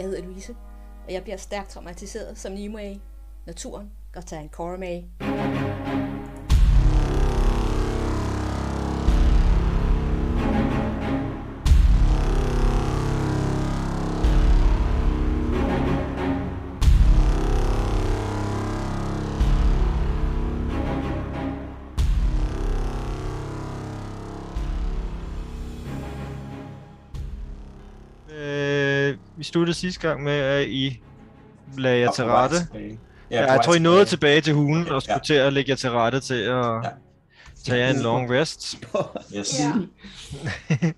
Jeg hedder Louise, og jeg bliver stærkt traumatiseret som Nimue. Naturen går til en sluttede sidste gang med, at I lagde jer til rette. Ja, på jeg tror, I nåede tilbage til hulen og skulle Ja. til at lægge jer til rette til at Ja. tage en long rest. Yes. Ja.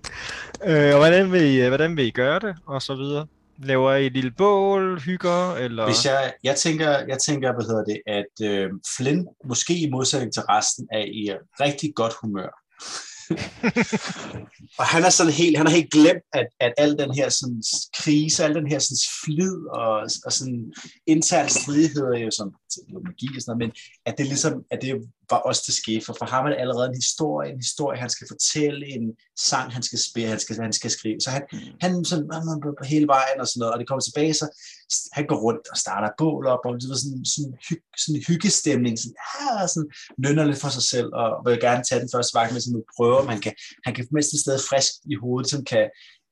Øh, og hvordan vil, I, hvordan vil I gøre det, og så videre? Laver I et lille bål, hygger, eller... Hvis jeg, jeg tænker, jeg tænker, hvad hedder det, at øh, Flynn, måske i modsætning til resten, er i rigtig godt humør. og han er sådan helt, han har helt glemt, at, at al den her sådan, krise, al den her sådan, flid og, og sådan intern stridighed er jo sådan, magi og sådan noget, men at det ligesom, at det var også det skete, for for ham er det allerede en historie, en historie, han skal fortælle, en sang, han skal spille, han skal, han skal skrive, så han, han sådan, på hele vejen og sådan noget, og det kommer tilbage, så han går rundt og starter bål op, og det var sådan, sådan, hy, sådan en hyggestemning, sådan, ja, og sådan nynner lidt for sig selv, og vil gerne tage den første vagt med, sådan at prøve, om han kan, han kan mest stadig frisk i hovedet, som kan,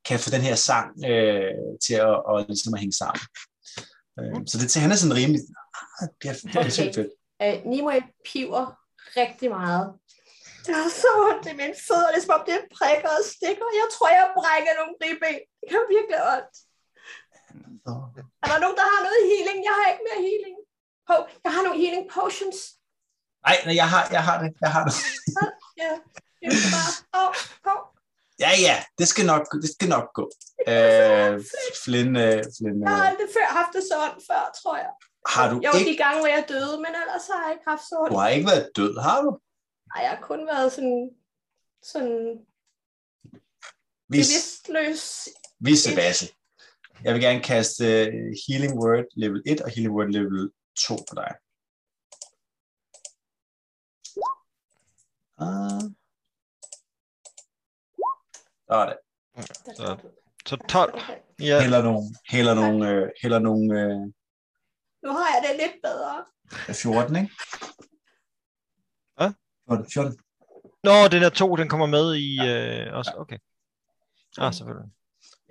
kan få den her sang øh, til at, og, ligesom at hænge sammen. Øh, så det, han er sådan rimelig, ah, det er, det er Okay. fedt. Øh, Nimue piver rigtig meget. Det er så ondt i mine fødder, det er som om det prikker og stikker. Jeg tror, jeg brækker nogle ribben. Det kan virkelig ondt. Er der nogen, der har noget healing? Jeg har ikke mere healing. Oh, jeg har nogle healing potions. Nej, nej, jeg har, jeg har det, jeg har det. Ja, det er bare... Oh, oh. Ja, ja, det skal nok, det skal nok gå. Øh, Flynn, øh, Flynn Jeg har øh, aldrig før haft det så ondt før, tror jeg. Har du Jo, ikke, de gange, hvor jeg døde, men ellers har jeg ikke haft så ondt. du har ikke været død, har du? Nej, jeg har kun været sådan, sådan Vis, bevidstløs. vis Sebastian. Jeg vil gerne kaste øh, Healing Word level 1 og Healing Word level 2 på dig. Ah. Så er det. Så, så 12. Ja, Heller nogle, heller nogle, øh, heller nogle øh, Nu har jeg det lidt bedre. 14, ikke? Hvad? 14, 14. Nå, den der to, den kommer med i øh, også. Okay. Ah, selvfølgelig.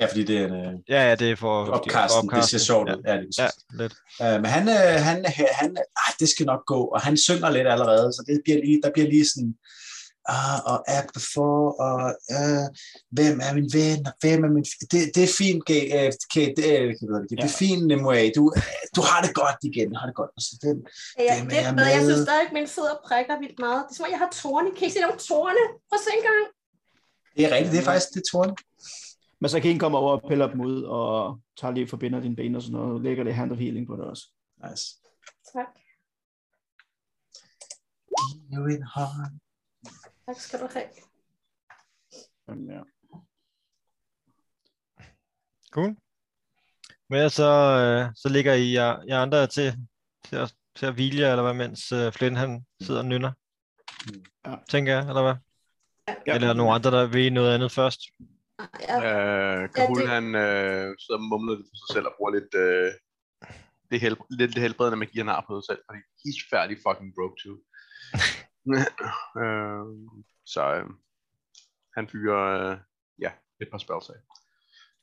Ja, fordi det er en øh, Ja, ja, det er for opkasten. for Det ser sjovt Ja, ud. Ja, det er ja ja. lidt. Øh, men han, øh, han, han, ah, det skal nok gå, og han synger lidt allerede, så det bliver lige, der bliver lige sådan, ah, og app before, og øh, hvem er min ven, og hvem er min, det, det er fint, Kate, Kate det, er, hvad hedder det, det er fint, Nimue, du, du har det godt igen, du har det godt, og så den, Ja, Hvem er det, jeg jeg med? synes stadig, at mine fødder prikker vildt meget. Det er som om, jeg har tårne. Kan I se nogle tårne? Prøv at se en gang. det er rigtigt, det er faktisk det tårn. Men så kan en komme over og pille dem ud, og tager lige forbinder dine ben og sådan noget, og lægger det hand of healing på det også. Nice. Tak. You in heart. Tak skal du have. Ja. Cool. Men så, øh, så ligger I, jer, jer andre til, til, at, til at hvile jer, eller hvad, mens øh, Flynn han sidder og nynner. Ja. Tænker jeg, eller hvad? Ja. Eller er der nogle andre, der vil noget andet først? Ja, Øh, Ja, Kahul, det- han øh, sidder og mumler lidt for sig selv og bruger lidt, øh, det helb- lidt det helbredende magi, han har på sig selv, fordi he's fairly fucking broke too. øh, så øh, han fyrer, øh, ja, et par spells af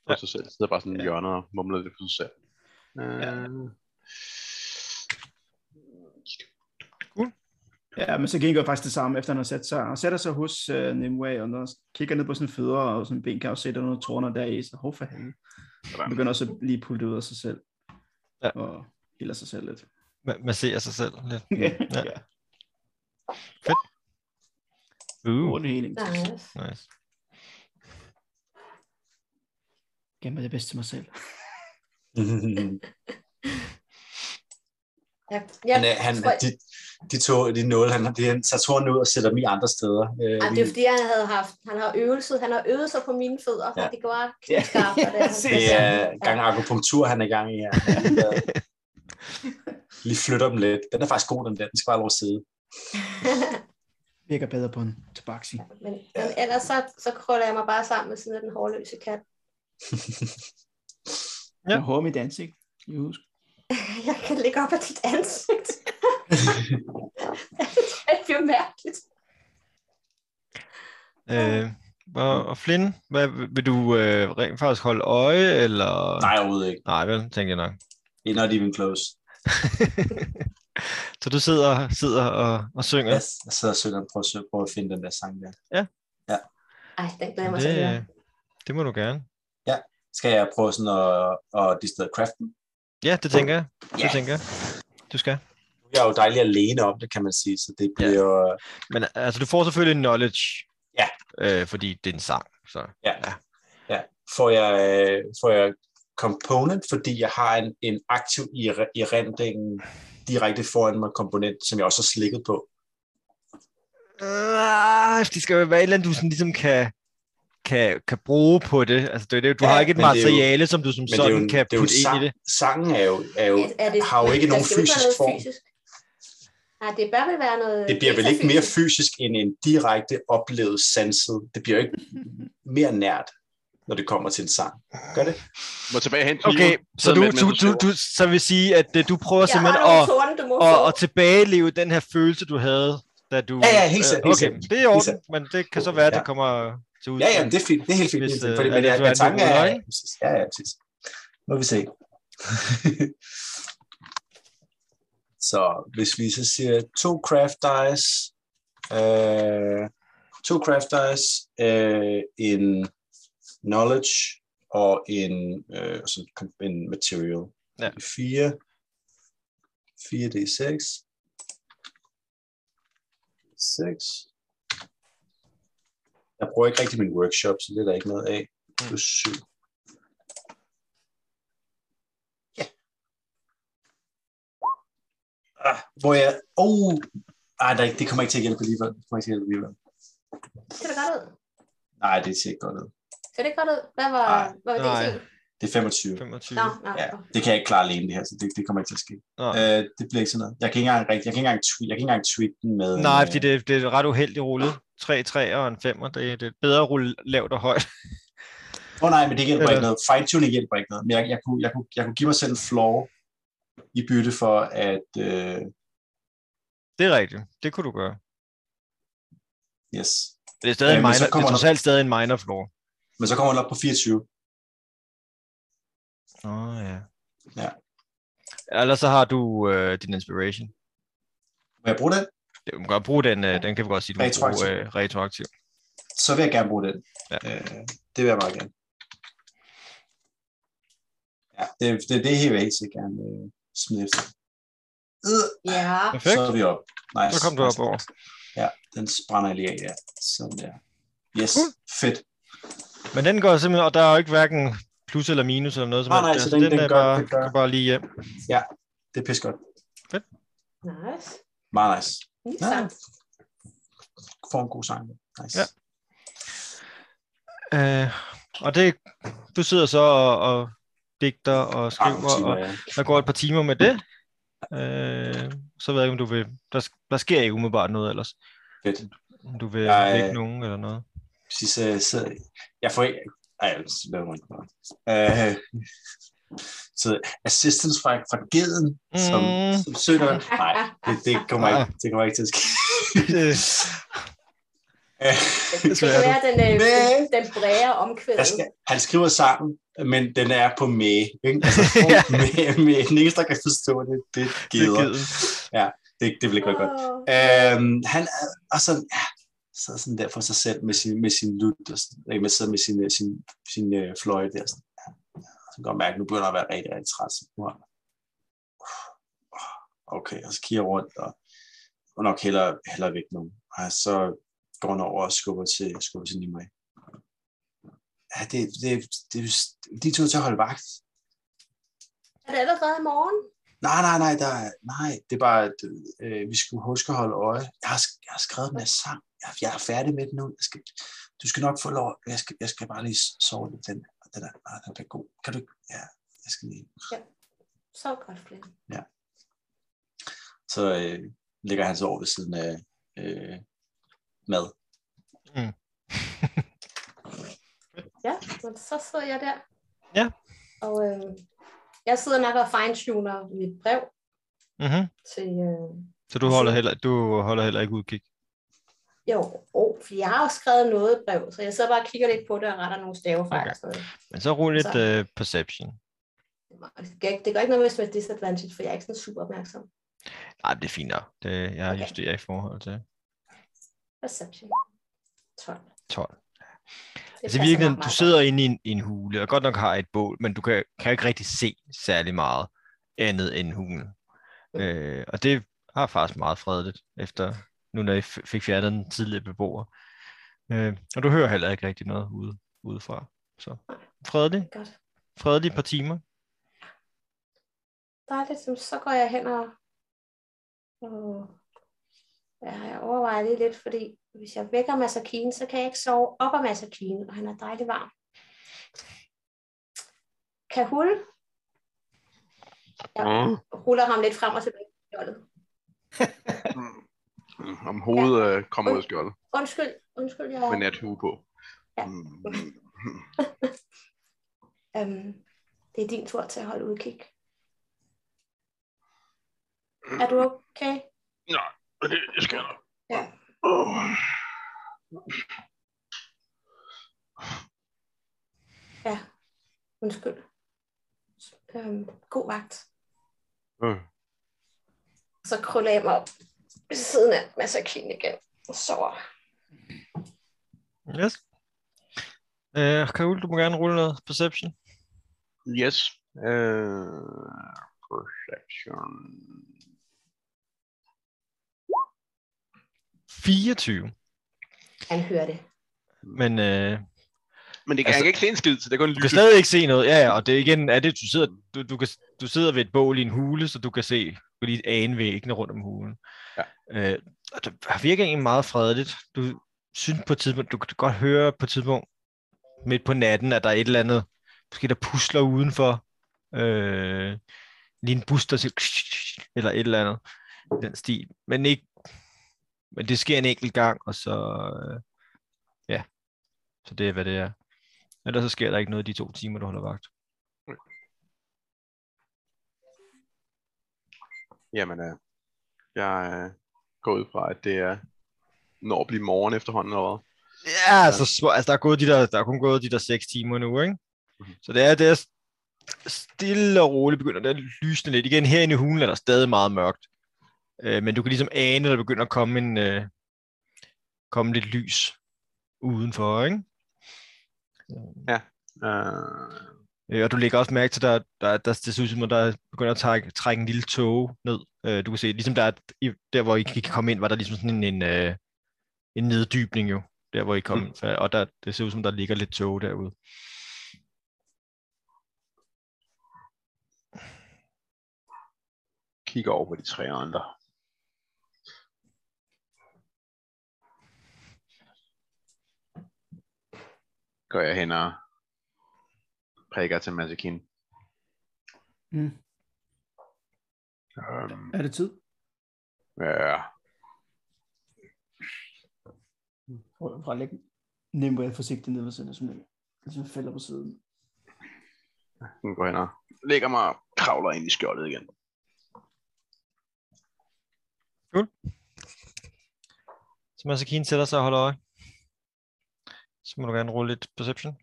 på Ja. sig selv. Sidder bare sådan i Ja. hjørnet og mumler lidt for sig selv. Øh, Ja. Ja, men så Gengar faktisk det samme, efter han har sat sig. Han sætter sig hos uh, Nimue, og når kigger ned på sine fødder og sådan ben, kan også se, der er nogle tårner der i, så hov for helvede. Han begynder også at lige pulle det ud af sig selv. Ja. Og healer sig selv lidt. Ma- masserer sig selv lidt. ja. Ja. Uh, Hurtig healing. nice. nice. Gemmer det bedste til mig selv. Ja, ja, han, er- han, tror, de, de, to, de nåle, han, de, han tager tårne ud og sætter dem i andre steder. Øh, Ej, det er fordi, han havde haft, han har øvelset, han har øvet sig på mine fødder, Ja. ja. det går knivskarpt. og det, er- Det er gang akupunktur, han er i gang i her. Øh, Lige flytter dem lidt. Den er faktisk god, den der. Den skal bare lov at sidde. Virker bedre på en tabaxi. men, men ellers så, så krøller jeg mig bare sammen med sådan en den hårløse kat. Ja. Hår i mit ansigt. I husk. Jeg kan ligge op af dit ansigt. det bliver mærkeligt. Øh, og, og Flynn, hvad, vil du øh, rent faktisk holde øje, eller? Nej, overhovedet ikke. Nej, vel, tænker jeg nok. It's not even close. Så du sidder, sidder og, og synger? Jeg, jeg sidder og synger og prøver, at søge- prøver at finde den der sang der. Ej, den glæder jeg mig til. Det, må du gerne. Skal jeg prøve sådan at, at distillere craften? Ja, det tænker jeg. Det Ja. tænker jeg. Du skal. Jeg er jo dejlig alene om det, kan man sige, så det bliver jo... Men altså, du får selvfølgelig knowledge. Ja. Øh, fordi det er en sang. Så. Ja. ja. Får, jeg, øh, får jeg component, fordi jeg har en, en aktiv i, i rendingen direkte foran mig komponent, som jeg også har slikket på. Uh, det skal jo være et eller andet, du sådan ligesom kan, kan, kan bruge på det. Altså, det, er det, du Ja, har ikke et er jo- materiale, som du som jo, sådan kan jo en putte ind i det. Sangen er jo, er jo, Er det, har jo ikke nogen fysisk form. Fysisk. Nej, det bør vel være noget... Det bliver vel ikke mere fysisk end en direkte oplevet sanset. Det bliver ikke mere nært, når det kommer til en sang. Gør det? Må tilbage hen. Okay, så du, du, du, du, så vil sige, at øh, du prøver Jeg simpelthen at, tårne, at, at tilbageleve den her følelse, du havde, da du... Ja, ja, helt sikkert, Øh, helt Okay, sikkert. det er i orden, sikkert. men det kan så være, at det kommer til ud. Ja, ja, det er fint. Det er helt fint. Hvis, øh, fordi, men det jeg, jeg tanken er... ja, ja, præcis. Må vi se. så hvis vi så siger to craft dice, øh, to craft dice, øh, en knowledge og en, øh, så en material. Ja. Fire. 4d6. 6. Jeg bruger ikke rigtig min workshop, så det er der ikke noget af. Plus 7. Ja. Ah, hvor jeg... Oh! Ej, der, er ikke- det kommer ikke til at hjælpe alligevel. Det kommer ikke til at hjælpe alligevel. Ser det godt ud? Nej, det ser ikke godt ud. Ser det godt ud? Hvad var, Nej. hvad var Nej. det er 25. 25. Nå, nå. Ja, det kan jeg ikke klare alene det her, så det, det kommer ikke til at ske. Nej. Øh, det bliver ikke sådan noget. Jeg kan ikke engang, rigtig, jeg kan ikke engang, tweet, jeg kan ikke engang tweet den med... Nej, øh, fordi det, det er ret uheldigt rullet. 3 3 og en 5, det, det er bedre at rulle lavt og højt. Åh oh, nej, men det hjælper Eller- ikke noget. Fine-tuning hjælper ikke noget. Men jeg, jeg, kunne, jeg, kunne, jeg kunne give mig selv en floor i bytte for, at... Øh, Det er rigtigt. Det kunne du gøre. yes. Det er stadig Ja, en minor, så det er der- trods alt stadig en minor floor. Men så kommer den op på 24. Åh, oh, ja. Ja. Ellers så har du øh, din inspiration. Må jeg bruge den? Det, du kan godt bruge den, øh, den kan vi godt sige, du må bruge Retroaktiv. øh, retroaktiv. Så vil jeg gerne bruge den. Ja. Øh, det vil jeg meget gerne. Ja, det, det, det vil jeg helt sikkert gerne øh, smide efter. Øh, Ja. Perfekt. så er vi op. Nice. Så kom du op over. Ja, den brænder jeg lige af, ja. Sådan der. Yes, Cool. fedt. Men den går simpelthen, og der er jo ikke hverken plus eller minus eller noget som Nej, nej, helst. så der. den- den er gør- bare, den gør. går bare lige hjem. Det er pisse godt. Nice. Meget nice. Interessant. Får en god sang. Nice. Ja. Øh, og det, du sidder så og, og digter og Ah, skriver, timer, og ja. der går et par timer med det. Øh, så ved jeg ikke, om du vil... Der, der sker ikke umiddelbart noget ellers. Fedt. Om du vil Jeg- vække nogen eller noget. Præcis, så, så, jeg får ikke... Ej, jeg laver ikke noget. Øh, så assistance fra, fra geden, som, Mm. som søger... Nej, det, det, kommer ikke, det kommer ikke til at ske. Det, Øh, Det kan være, den, øh, den bræger omkvædet. jeg han skriver sammen, men den er på med. Ikke? Altså, Ja. med, med, den eneste, der kan forstå det, det er det er geder. geden. Det, det vil ikke være godt. Øhm, han og så, ja, sidder sådan der for sig selv med sin, med sin lut, og sådan, ikke, med, sidder med sin, øh, sin, sin øh, fløjte der. Sådan, ja, så kan godt mærke, at nu begynder jeg at være rigtig, rigtig træt. Så nu har- Okay, og så kigger jeg rundt, og, og nok heller, heller væk nu. Og så går han over og skubber til, skubber til Nimue. Ja, det, det, det, det, de to er til at holde vagt. Er det allerede i morgen? Nej, nej, nej, der, er- nej, det er bare, at øh, vi skulle huske at holde øje. Jeg har, jeg har skrevet her sang. Jeg, jeg er færdig med den nu. Jeg skal, du skal nok få lov. Jeg skal, jeg skal bare lige sove lidt. Den, den, er, ah, den er god. Kan du? Ja, jeg skal lige. Så godt, Flynn. Så øh, ligger han så over ved siden af øh, mad. Ja, men så sidder jeg der. Ja. Og øh, jeg sidder nok og fine-tuner mit brev Mm-hmm. til... Øh, Så du holder, heller, du holder heller ikke udkig? Jo, oh, for jeg har jo skrevet noget brev, så jeg sidder bare og kigger lidt på det og retter nogle stavefejl Okay. Men så rul lidt Så- uh, perception. Det gør, ikke- det gør ikke noget, hvis det er disadvantage, for jeg er ikke sådan super opmærksom. Nej, det er fint nok. Det, jeg Okay. justerer i forhold til Perception. 12. 12. Det Altså nok du sidder inde i en, i en hule, og godt nok har et bål, men du kan, kan ikke rigtig se særlig meget andet end hulen. Mm. Øh, og det har faktisk meget fredeligt, efter nu når I fik fjernet den tidligere beboer. Øh, og du hører heller ikke rigtig noget ude, udefra. Så fredeligt, godt. Fredeligt par timer. Dejligt, så- så går jeg hen og, og ja, jeg overvejer lige lidt, fordi hvis jeg vækker Masakine, så kan jeg ikke sove op af Masakine, og han er dejligt varm. Kan Hul? Jeg ruller ham lidt frem og tilbage. i skjoldet. Mm, Om hovedet øh, kommer ud af skjoldet Undskyld, undskyld, jeg... med nathue på. Ja. Mm. Øhm, det er din tur til at holde udkig. Er du okay? Nej, det, det skal jeg. Ja. Åh. Ja, undskyld. Øhm, god vagt. Øh. Så krøller jeg mig op ved siden af Masakine igen og sover. Yes. Øh, Kaul, du må gerne rulle noget perception. Yes. Uh, perception. 24. Han hører det. Men øh, Men det kan Altså- altså, ikke se en skid, så det er kun Du kan lyse. stadig ikke se noget. Ja, ja, og det er igen, er det, du sidder, du, du, kan, du sidder ved et bål i en hule, så du kan se, kan lige ane væggene rundt om hulen. Ja. Øh, og det virker egentlig meget fredeligt. Du synes på et tidspunkt, du kan godt høre på et tidspunkt, midt på natten, at der er et eller andet, måske der pusler udenfor. Øh, lige en bus, der siger, eller et eller andet, den stil. Men ikke, men det sker en enkelt gang, og så, øh, ja, så det er, hvad det er. Ellers så sker der ikke noget i de to timer, du holder vagt. Jamen, øh, jeg øh, går ud fra, at det er når at blive morgen efterhånden eller hvad. Ja, altså, sm- altså der, er gået de der, der er kun gået de der 6 timer nu, ikke? Mhm. Så det er, det er stille og roligt begynder det at lysne lidt. Igen, herinde i hulen er der stadig meget mørkt. Øh, men du kan ligesom ane, at der begynder at komme, en, øh, komme lidt lys udenfor, ikke? Øh, Øh, og du lægger også mærke til, at der, der, der, det ser ud som, at der begynder at trække, trække en lille tog ned. Øh, du kan se, ligesom der, er, der hvor I kan komme ind, var der ligesom sådan en, en, øh, en neddybning jo, der hvor I kom Mm. ind. Og der, det ser ud som, der ligger lidt tog derude. kigger over på de tre andre. Går jeg hen og prikker til Masakin. Mm. Um, Er det tid? ja, Prøv prøv at lægge Nimue forsigtigt ned ved siden af sådan ligesom falder på siden. den går hen og lægger mig og kravler ind i skjoldet igen. Så Masakin sætter sig og holder øje. Så må du gerne rulle lidt perception.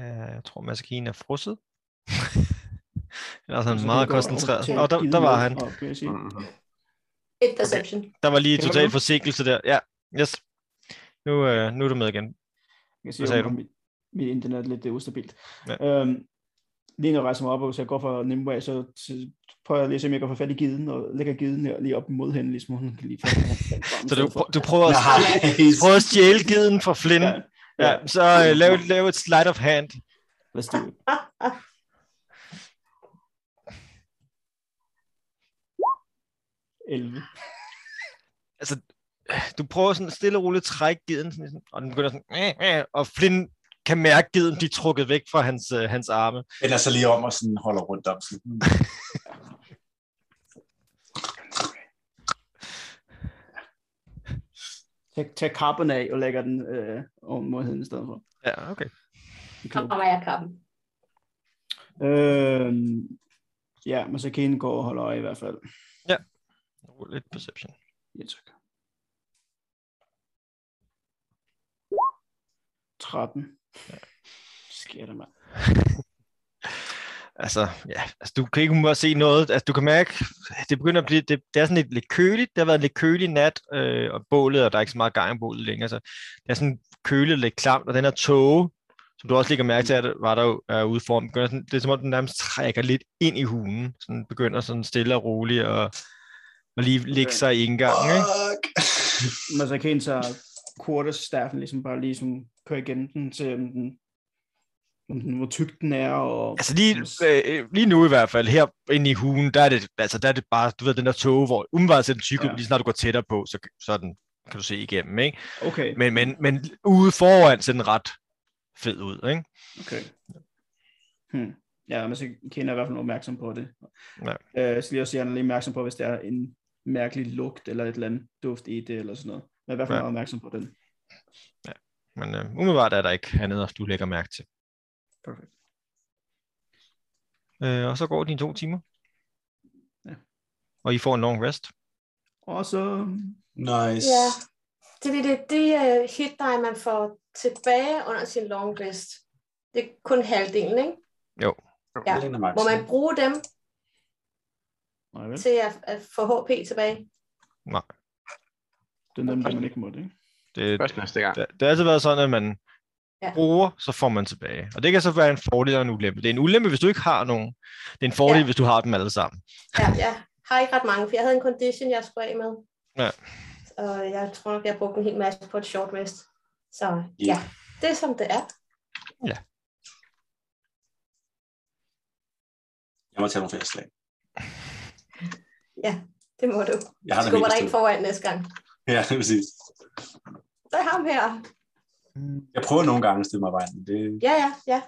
Uh, jeg tror, Masakin er frosset. Eller sådan Så meget koncentreret. Og der, givet der var han. kan sige. Mm-hmm. Et perception. Der var lige Kan du total forsinkelse der. Ja, yes. Nu, uh, nu er du med igen. Jeg Hvad sagde du? mit, mit internet er lidt øh, ustabilt. Ja. Øhm, lige når jeg rejser mig op, og så jeg går for Nimue, så så prøver jeg lige at se, om jeg kan få fat i giden, og lægger giden her lige op mod hende, ligesom hun kan lige få Så du, du prøver, at, Nej, prøver at stjæle giden fra Flynn. Ja, Ja, så uh, lav, lav et slide of hand. let's do it. Altså, du prøver sådan stille og roligt at trække giden, sådan, sådan, og den begynder sådan, øh, øh, og Flynn kan mærke giden blive trukket væk fra hans, uh, hans arme. vender sig lige om og sådan holder rundt om. Sådan. Tag, tag kappen af og lægger den øh, over mod hende i stedet for. Ja, okay. Kan- Kommer jeg kappen. Øhm, ja, men så Kane går og holder øje i hvert fald. Rul Lidt perception. Ja, tak. 13. Sker det, mand. Altså, ja, altså, du kan ikke umiddelbart se noget. Altså, du kan mærke, det begynder at blive, det, det er sådan lidt, lidt køligt. Det har været en lidt kølig nat, øh, og bålet, og der er ikke så meget gang i bålet længere, så det er sådan køligt, lidt klamt, og den her tåge, som du også lægger mærke til, at var der jo er ude foran, begynder sådan, det er som om, den nærmest trækker lidt ind i hulen, sådan begynder sådan stille og roligt, og, og lige lægge Okay. sig i indgangen, ikke? Men så Kane tager quarterstaffen ligesom bare lige sådan kører igennem den, til om den, om den, hvor tyk den er, og Altså lige, øh, lige nu i hvert fald, her inde i hulen, der er det, altså, der er det bare, du ved, den der tåge, hvor umiddelbart ser den tyk ud, Ja. lige snart du går tættere på, så, så er den, kan du se igennem, ikke? okay, Men, men, men ude foran ser den ret fed ud, ikke? okay. Hmm. Ja, men så Kane er i hvert fald opmærksom på det. Ja. Øh, så lige også er lige opmærksom på, hvis der er en mærkelig lugt, eller et eller andet duft i det, eller sådan noget. Men i hvert fald Ja. opmærksom på den. Men øh, umiddelbart er der ikke andet, du lægger mærke til. Perfekt. Øh, og så går dine to timer. Ja. Og I får en long rest. Så... Nice. Ja. Det er det, det uh, hit die, man får tilbage under sin long rest. Det er kun halvdelen, ikke? Jo. Ja. Halvdelen af max. Må man bruge dem Nej, vel? til at, at få HP tilbage? Nej. Det er nemt, man ikke måtte, ikke? Det, gang. det, det har altid været sådan, at man Ja. bruger, så får man tilbage. Og det kan så være en fordel og en ulempe. Det er en ulempe, hvis du ikke har nogen. Det er en fordel, Ja. hvis du har dem alle sammen. Ja, jeg har ikke ret mange, for jeg havde en condition, jeg skulle af med. Ja. Og jeg tror nok, jeg har brugt en hel masse på et short rest. Så Ja. ja, det er som det er. Jeg må tage nogle flere slag. Det må du. Jeg har det Skubber dig ikke foran næste gang. Ja, det er præcis. Der er ham her. Jeg prøver nogle gange at stille mig vejen. Det... Ja, ja, ja.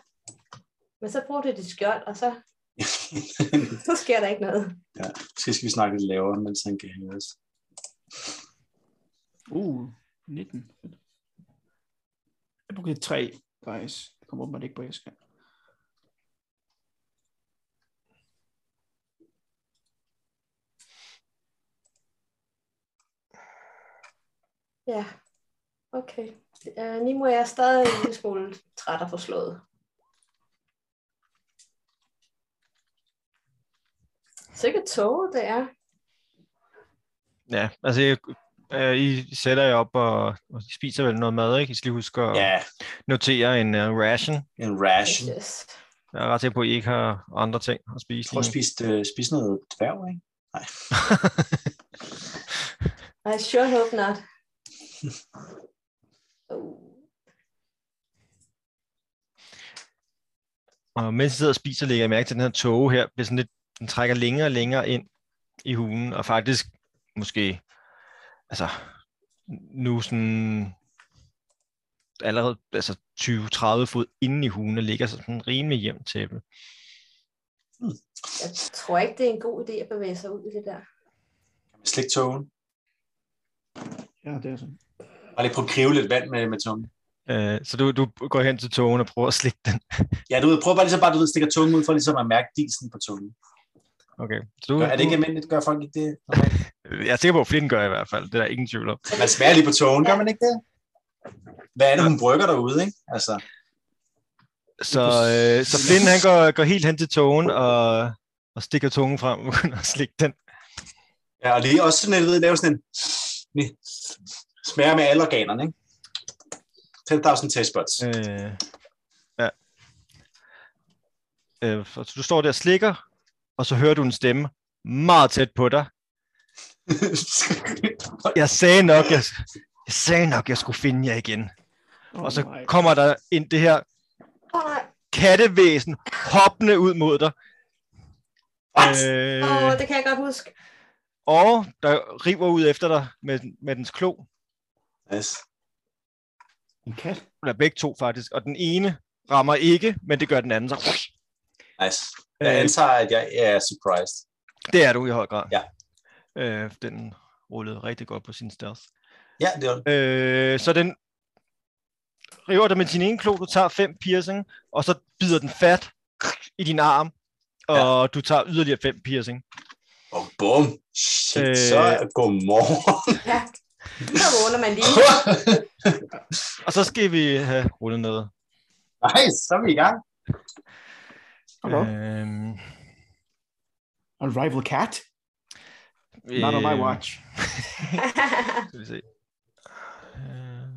Men så bruger du dit skjold, og så, så sker der ikke noget. ja. Måske skal vi snakke lidt lavere, mens han kan høre os. Uh, 19. Fedt. Jeg brugte 3, guys. Det kommer åbenbart ikke på æsken. Ja, okay. Uh, Nimo er stadig en lille smule træt og forslået. Sikkert tog det er. Ja, altså jeg, øh, I sætter jer op, og, og I spiser vel noget mad, ikke? I skal lige huske at Ja, notere en uh, ration. en ration. Yes. Jeg er ret sikker på, at I ikke har andre ting at spise. Prøv at spise, uh, spise noget dværg, ikke? Nej. I sure hope not. Og mens I sidder og spiser, lægger jeg mærke til, at den her tåge her, bliver sådan lidt, den trækker længere og længere ind i hulen, og faktisk måske, altså, nu sådan, allerede altså 20-30 fod inde i hulen, og ligger sådan en rimelig jævnt tæppe. Jeg tror ikke, det er en god idé at bevæge sig ud i det der. Slik tågen. Ja, det er sådan. Og lige prøve at krive lidt vand med, med tungen. Øh, så du, du går hen til tågen og prøver at slikke den. Ja, du ved, prøv bare lige så bare, du ved, stikker tungen ud, for ligesom at mærke disen på tungen. Okay. Så du, Gør, er det ikke almindeligt? Gør folk ikke det? jeg er sikker på, at Flynn gør i hvert fald. Det er der ingen tvivl om. Man smager lige på tungen, gør man ikke det? Hvad er det, hun brygger derude, ikke? Altså, Så, øh, så Flynn han går, går helt hen til tågen og, og stikker tungen frem og begynder at slikke den. ja, og lige også sådan, at ved, lave sådan en... Smager med alle organerne, ikke? 10.000 taste buds. Øh, ja. Øh, så du står der og slikker, og så hører du en stemme meget tæt på dig. Jeg sagde nok, jeg, jeg sagde nok, jeg skulle finde jer igen. Oh Og så my. kommer der ind det her kattevæsen hoppende ud mod dig. What? Øh, oh, det kan jeg godt huske. og der river ud efter dig med, med dens klo. Nice. En kat? Eller begge to faktisk. Og den ene rammer ikke, men det gør den anden så. Nice. Jeg Øh, antager, at jeg er surprised. det er du i høj grad. Ja. Øh, den rullede rigtig godt på sin stealth. Ja, det er det. Øh, så den river dig med din ene klo, du tager fem piercing, og så bider den fat i din arm, og ja. du tager yderligere fem piercing. Og bum. Shit, Øh. så er godmorgen. Ja. Så vågner man lige. Og så skal vi have rullet noget. nice, så er vi i gang. Hallo? Øhm, On rival cat? Not on my watch. Skal vi se. Øh,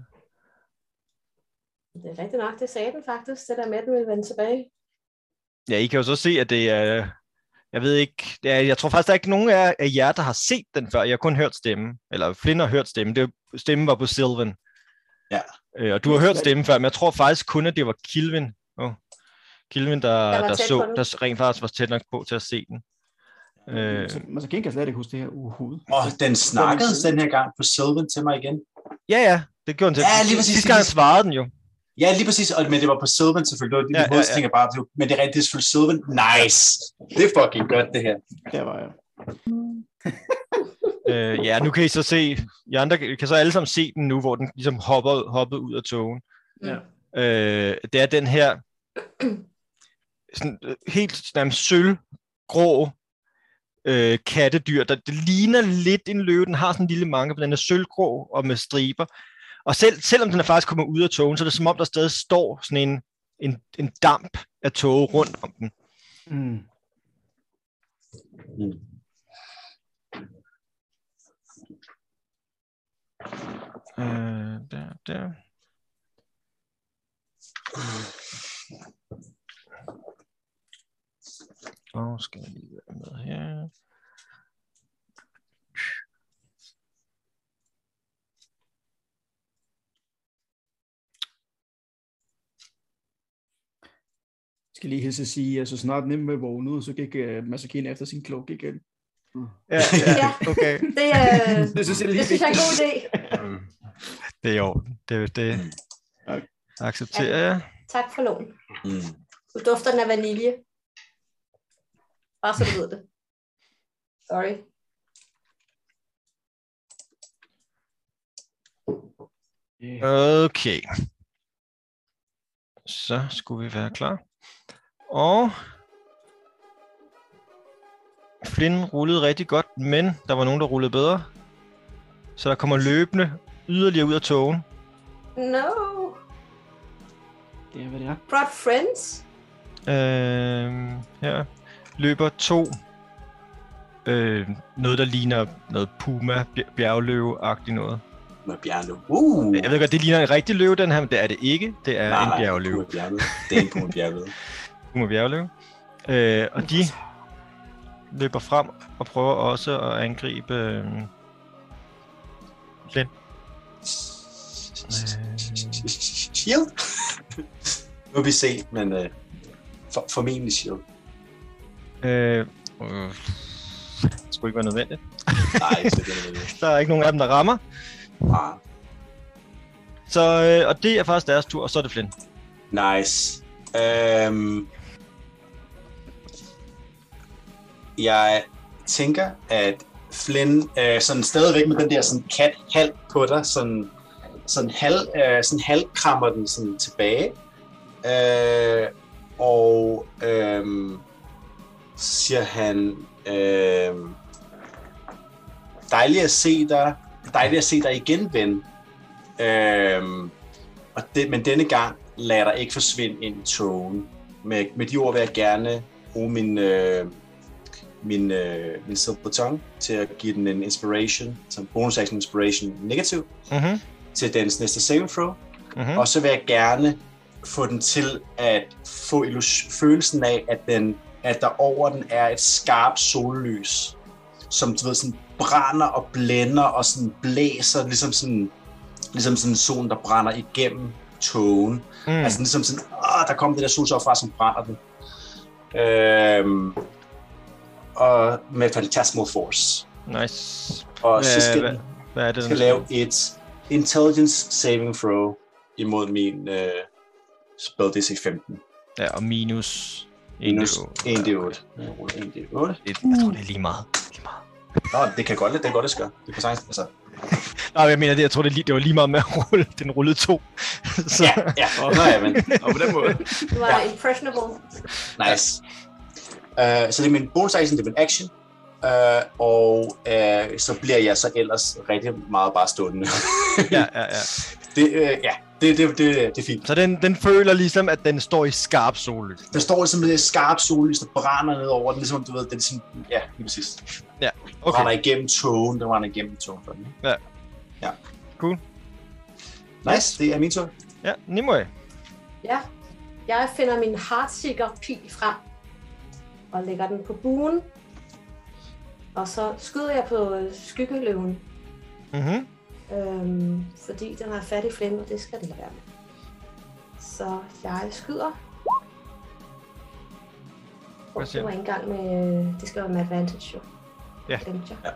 det er rigtigt nok, det sagde den faktisk, det der med, at den ville vende tilbage. Ja, I kan jo så se, at det er... Jeg ved ikke... Det er, jeg tror faktisk, der er ikke nogen af af jer, der har set den før. Jeg har kun hørt stemmen. Eller Flynn har hørt stemmen. Det, stemmen var på Sylvan. Ja. Øh, og du har hørt stemmen før, men jeg tror faktisk kun, at det var Kilvin. Oh. Kilvin, der, der, så, der rent faktisk var tæt nok på til at se den. Øh, Så, men så kan jeg slet ikke huske det her overhovedet. Og den snakkede den her gang på Sylvan til mig igen. ja, ja, det gjorde den til. Ja, lige præcis, Sidste gang svarede den jo. Ja, lige præcis, og, men det var på Sylvan selvfølgelig. Det var Ja, ja, ja, tænker bare, det var- men det er rigtigt, det er selvfølgelig Sylvan. Nice. Det er fucking godt, det her. Der var jeg. Øh, ja, nu kan I så se, I andre kan kan så alle sammen se den nu, hvor den ligesom hopper, hopper ud af togen. Ja. Øh, det er den her sådan, øh, helt nærmest sølvgrå øh, kattedyr, der det ligner lidt en løve. Den har sådan en lille manke, men den er sølvgrå og med striber. Og selv, selvom den er faktisk kommet ud af togen, så er det som om, der stadig står sådan en, en, en damp af tog rundt om den. Mm. Øh, der, der. Og skal jeg lige være med her. Skal lige hilse at sige, at så snart Nimue vågnede, så gik uh, Masakine efter sin klog igen. Ja, Ja. ja, okay. Det, øh, Det synes jeg lige det synes jeg er en god idé. Det er i orden. Det, det Okay. accepterer jeg. Tak for lån. Mm. Du dufter den af vanilje. Bare så du ved det. Sorry. Okay. Så skulle vi være klar. Og Flynn rullede rigtig godt, men der var nogen, der rullede bedre. Så der kommer løbende yderligere ud af togen. No. Det er, hvad det er. Brought friends. Øh, her løber to. Øh, noget, der ligner noget puma, bj- bjergløve-agtigt noget. Med bjerne. Uh. Jeg ved godt, det ligner en rigtig løve, den her, men det er det ikke. Det er Nej, en nej, bjergløve. Bjerne. Det er en puma bjerne. Puma bjergløve. Øh, og de løber frem og prøver også at angribe øh, Flynn. Shield? nu vil vi se, men uh, for, formentlig shield. Øh, øh, det skulle ikke være nødvendigt. Nej, det er det. Der er ikke nogen af dem, der rammer. Ah, Så, øh, og det er faktisk deres tur, og så er det Flynn. nice. Øhm... jeg tænker, at Flynn øh, sådan stadigvæk med den der sådan kat halv på dig, sådan, sådan halv, øh, sådan halv krammer den sådan tilbage. Øh, og øh, så siger han, øh, dejligt at se dig, dejligt at se dig igen, ven. Øh, og det, men denne gang lader dig ikke forsvinde ind i togen. Med, med de ord vil jeg gerne bruge min, øh, min, øh, min silver tongue til at give den en inspiration, som bonus action inspiration negativ, Mm-hmm. til dens næste saving throw. Mm-hmm. Og så vil jeg gerne få den til at få følelsen af, at, den, at der over den er et skarpt sollys, som du ved, sådan brænder og blænder og sådan blæser, ligesom sådan, ligesom sådan solen, der brænder igennem togen. Mm. Altså ligesom sådan, åh, der kommer det der solsår fra, som brænder den. Øhm, og med Phantasmal Force. Nice. Og så Hvad, skal hvad, hvad er det? skal lave et Intelligence Saving Throw imod min øh, spell DC 15. Ja, og minus... en Minus D8. 1 D8. Jeg ruller 1 D8. Det- Jeg tror, det er lige meget. Nå, det kan godt lidt, det er godt, det skal. Det kan sagtens, altså. Nej, jeg mener, det, jeg tror, det, lige, det var lige meget med at rulle. Den rullede to. Så, Ja, ja. Nå, ja, men Og på den måde. Du var Ja. impressionable. nice. Uh, så det er min bonus action, det er min action. Uh, og uh, så bliver jeg så ellers rigtig meget bare stående. ja, ja, ja. det, uh, ja, det, det, det, det er fint. Så den, den føler ligesom, at den står i skarp sollys. Der står ligesom et skarpt sollys, der brænder ned over den, ligesom du ved, det er ligesom, ja, lige præcis. Okay. Okay. Brænder igennem togen, den brænder igennem togen for den. Ja. Ja. Cool. Nice, det er min tur. Ja, Nimue. Ja. Jeg finder min Heartseeker pil frem og lægger den på buen. Og så skyder jeg på skyggeløven, Mhm. Øhm, fordi den har fat i flemme, og det skal den lade være med. Så jeg skyder. Hvad siger det var du? ikke engang med... Det skal være med advantage, jo. Ja. Glemte jeg. Ja.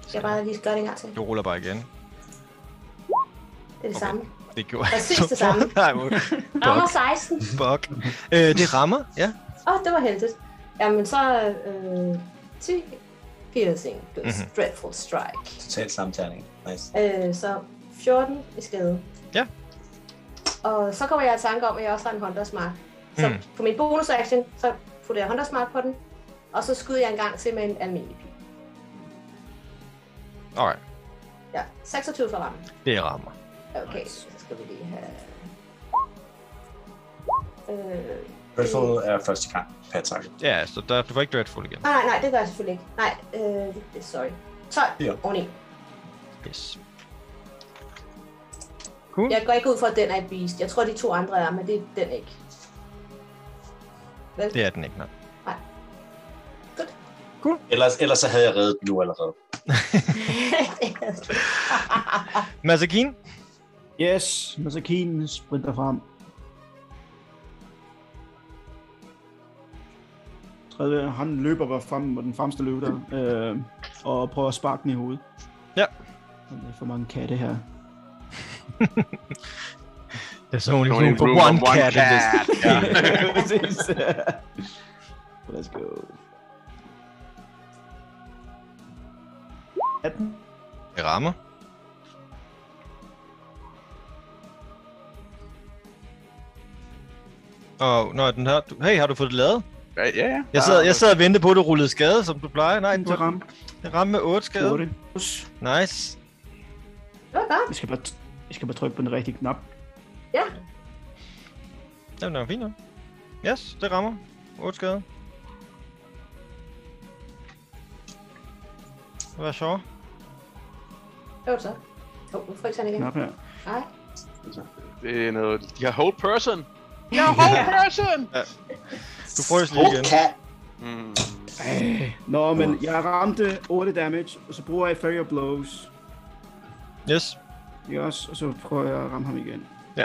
Skal jeg bare lige gøre det en gang til? Du ruller bare igen. Det er det Okay. samme. Det gjorde Præcis det samme. Nej, Rammer 16. fuck. Øh, det rammer, ja. Åh, oh, det var heldigt. Jamen så... Øh, 10 piercing Mhm. mm-hmm. dreadful strike. Totalt samtale. Nice. Øh, så 14 i skade. Ja. Og så kommer jeg i tanke om, at jeg også har en Hunters Mark. Så Mm. på min bonus action, så putter jeg Hunters Mark på den. Og så skyder jeg en gang til med en almindelig pil. Alright, Ja, 26 for ramme. det rammer. Okay, så skal vi lige have... Øh, Dreadful er første gang per attack. Ja, så der, du får ikke dreadful igen. nej, nej, nej, det gør jeg selvfølgelig ikke. Nej, øh, sorry. 12 Ja. oveni. Yes. Cool. Jeg går ikke ud fra, at den er et beast. Jeg tror, de to andre er, men det er den ikke. Vel? Det er den ikke, nej. Ellers, ellers så havde jeg reddet den nu allerede. Masakin? Yes, Masakinen sprinter frem. 30, han løber bare frem med den fremste løb der, øh, og prøver at sparke den i hovedet. Ja. Der er for mange katte her. There's only Only room for room one one cat in this. cat. Præcis. Let's go. 18. Det rammer. Og når den her... Du, hey, har du fået det lavet? Ja, ja. ja. Jeg sad, jeg sad og ventede på, at du rullede skade, som du plejer. Nej, Den du til ramme. ramte med 8 skade. 8. Nice. Det var godt. Jeg skal bare, jeg skal bare trykke på den rigtige knap. Ja. Det var fint nok. Yes, det rammer. 8 skade. Hvad så? Det var så. Åh, oh, nu jeg ikke igen. Knap her. Nej. Det er noget... De har hold person. De har hold person! Du frøs lige igen. Cat. Mm. Ej. Nå, men jeg ramte 8 damage, og så bruger jeg Fairy Blows. Yes. Også? Og så prøver jeg at ramme ham igen. Ja.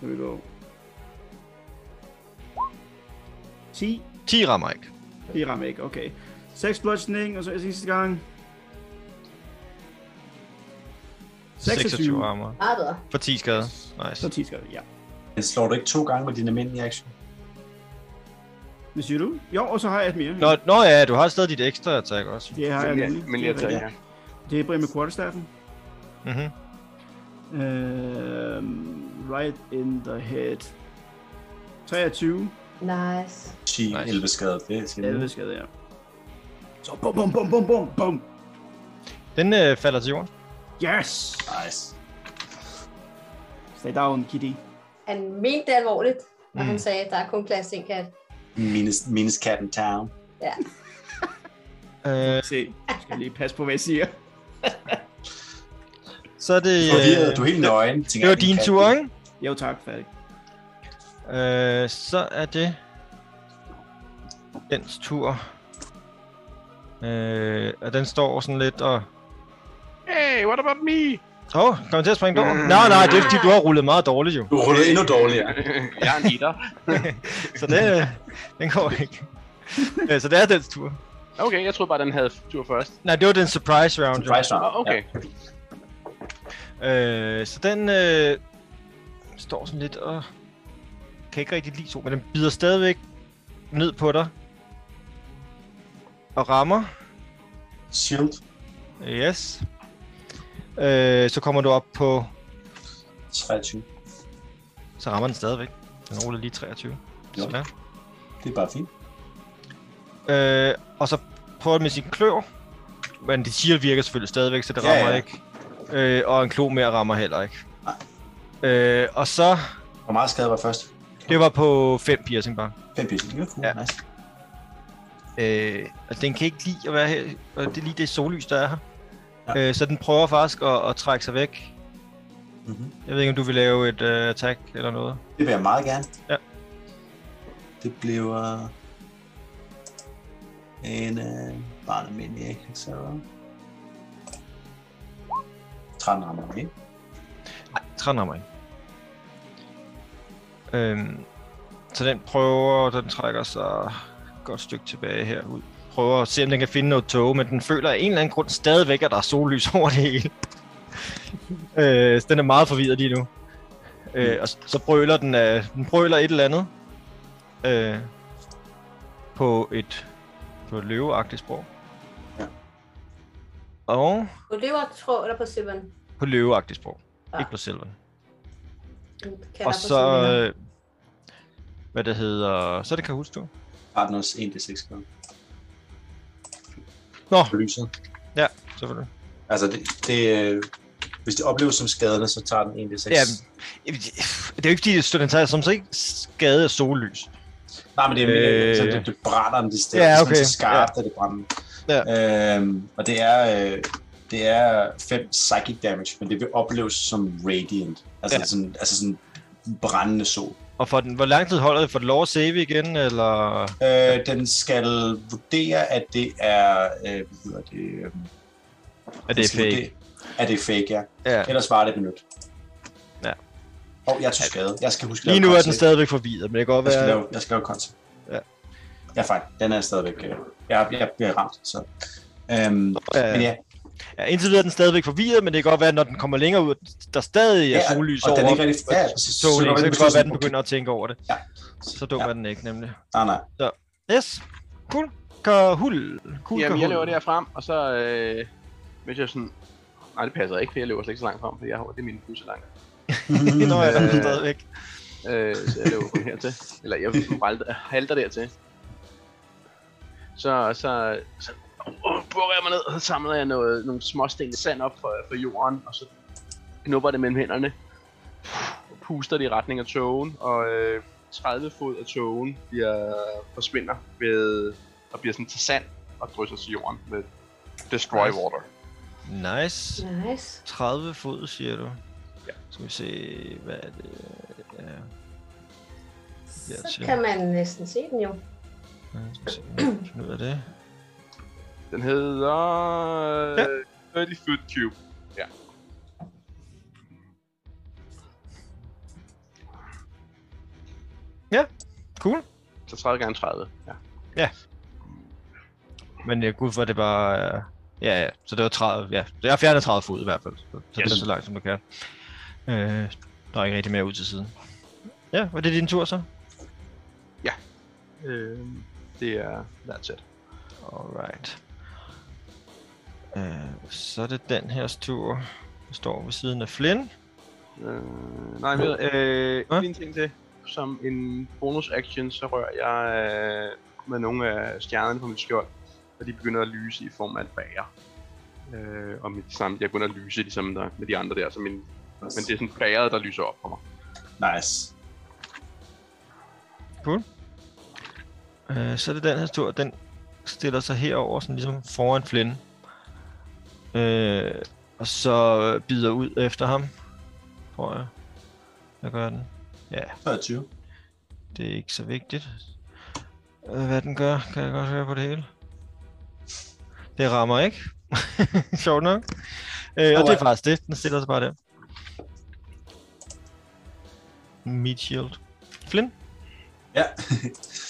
Here we go. 10. 10 rammer ikke. Det rammer ikke, okay. 6 bludgeoning, og så er sidste gang. 26 26. rammer. For 10 skade. Så Nice. 10 skade, ja. Den slår du ikke to gange med din almindelige action. Hvad siger du? Jo, og så har jeg et mere. Nå, nå ja, du har stadig dit ekstra attack også. Det har jeg Men, nemlig. men Det jeg er tager, ja. Det er med quarterstaffen. Mhm. Um, right in the head. 23. Nice. 10, Nice. 11 skade. Det er til 11 skade, ja. Så bum, bum, bum, bum, bum, bum. Den øh, falder til jorden. Yes! Nice. Stay down, kitty. Han mente det alvorligt, når Mm. han sagde, at der er kun plads til en kat. Minus, minus cat in town. Ja. Øh, Se, jeg skal lige passe på, hvad jeg siger. så er det... Forvirret, du er helt nøgen. det var din tur, ikke? Jo tak, færdig. Øh, så er det dens tur. Øh, og den står sådan lidt og... Hey, what about me? Åh, oh, kommer til at springe over? Nej, nej, det er fordi, du har rullet meget dårligt jo. Du rullede endnu dårligere. jeg er en eater. Så det, øh, den går ikke. Øh, så det er dens tur. Okay, jeg troede bare, den havde tur først. Nej, det var den surprise round. Surprise round. Okay. Øh, så den øh, står sådan lidt og kan ikke rigtig lide sol, men den bider stadigvæk ned på dig. Og rammer. Shield. Yes. Øh, så kommer du op på... 23. Så rammer den stadigvæk. Den ruller lige 23. Jo. Sådan. Det er bare fint. Øh, og så prøver den med sin kløv. Men det siger virker selvfølgelig stadigvæk, så det Ja, rammer ja. ikke. Øh, og en klo mere rammer heller ikke. Nej. Øh, og så... Hvor meget skade var først? Det var på 5 piercing bare. 5 piercing. Det er cool. Ja. Nice. Øh, altså, den kan ikke lide at være her. og Det er lige det sollys, der er her. Ja. Øh, så den prøver faktisk at, at trække sig væk. Mm-hmm. Jeg ved ikke, om du vil lave et uh, attack eller noget. Det vil jeg meget gerne. Ja. Det bliver en øh, bare en almindelig ikke? Så 13 ikke? Nej, 13 ikke. Øhm, så den prøver, den trækker sig et godt stykke tilbage herud. Prøver at se, om den kan finde noget tog, men den føler af en eller anden grund stadigvæk, at der er sollys over det hele. øh, så den er meget forvirret lige nu. Øh, og så, så brøler den, øh, den brøler et eller andet. Øh, på et, på et løveagtigt sprog. Ja. Og På levertråd eller på Seven? på løveagtigt sprog. Ja. Ja. Ikke på kalder Og så, øh, hvad det hedder, så er det kan huske du. Har den også 1d6 gange. Nå. På lyset. Ja, selvfølgelig. Altså, det, det, øh, hvis det opleves som skadende, så tager den 1d6. Ja, det er jo ikke fordi, det den tager som så ikke skade af sollys. Nej, men det, er, Øh. så det, det brænder den, det stedet. Ja, Det er okay. sådan så skarpt, at det brænder. Ja. Øhm, og det er, øh, det er 5 psychic damage, men det vil opleves som radiant. Altså, Ja. sådan, altså sådan brændende sol. Og for den, hvor lang tid holder det? For lov at save igen, eller? Øh, den skal vurdere, at det er... Øh, hvad hedder det? Øh, Er den det skal fake? vurdere- At det er fake, ja. Ja. Ellers var det et minut. Ja. Åh, oh, jeg tog skade. Jeg skal huske at Lige nu er den stadigvæk forvirret, men det kan godt Jeg skal være... lave, jeg skal lave concept. Ja. Ja, fejl. Den er stadigvæk... Øh, jeg, jeg bliver ramt, så... Øhm, men ja, Ja, indtil videre er den stadigvæk forvirret, men det kan godt være, når den kommer længere ud, der stadig er Ja, sollys over. den er ikke rigtig- ja, præcis. Så det så, være, kan den det godt være, at den sådan- begynder at tænke over det. Ja. Så dum Ja. er den ikke, nemlig. nej, nej. Yes. Cool. Kahul. Cool, Jamen, jeg løber derfrem, og så... Øh, hvis jeg sådan... Nej, det passer ikke, for jeg løber slet ikke så langt frem, for jeg har det er min pulse langt. Nå, ja, Øh, stadigvæk. Øh, så jeg løber kun hertil. Eller jeg halter, halter dertil. Så, så, så uh, bukker jeg mig ned, og så samler jeg noget, nogle småsten sand op for, for jorden, og så knupper det mellem hænderne. Puster det i retning af togen, og øh, 30 fod af togen bliver, forsvinder ved, og bliver sådan til sand og drysser til jorden med Destroy Nice. Water. Nice. Nice. 30 fod, siger du? Ja. Skal vi se, hvad er det? Ja. Så kan man næsten se den jo. Ja, finde ud af det. Den hedder Ja. ja. 30 Foot Cube. Ja. Cool. Så 30 gange 30. Ja. Men jeg går ud for, at det bare er... Ja, ja, så det var 30, ja. Jeg har fjernet 30 fod i hvert fald, så, så yes. det er så langt, som du kan. Øh, der er ikke rigtig mere ud til siden. Ja, var det din tur så? Øh, det er that's it. Alright. Øh, så er det den her tur, der står ved siden af Flynn. Øh, nej, ved, øh, lige en ting til. Som en bonus action, så rører jeg øh, med nogle af stjernerne på mit skjold, og de begynder at lyse i form af et bager. Øh, og mit samme, jeg begynder at lyse ligesom der, med de andre der, så min, men det er sådan bageret, der lyser op for mig. Nice. Øh, så er det den her tur, den stiller sig herover, sådan ligesom foran Flynn. Øh, og så bider ud efter ham, tror jeg. Hvad gør den? Ja, 23. det er ikke så vigtigt. Øh, hvad den gør, kan jeg godt høre på det hele. Det rammer ikke. Sjovt nok. Øh, og det er faktisk det. Den stiller sig bare der. Meat shield. Flynn? Ja.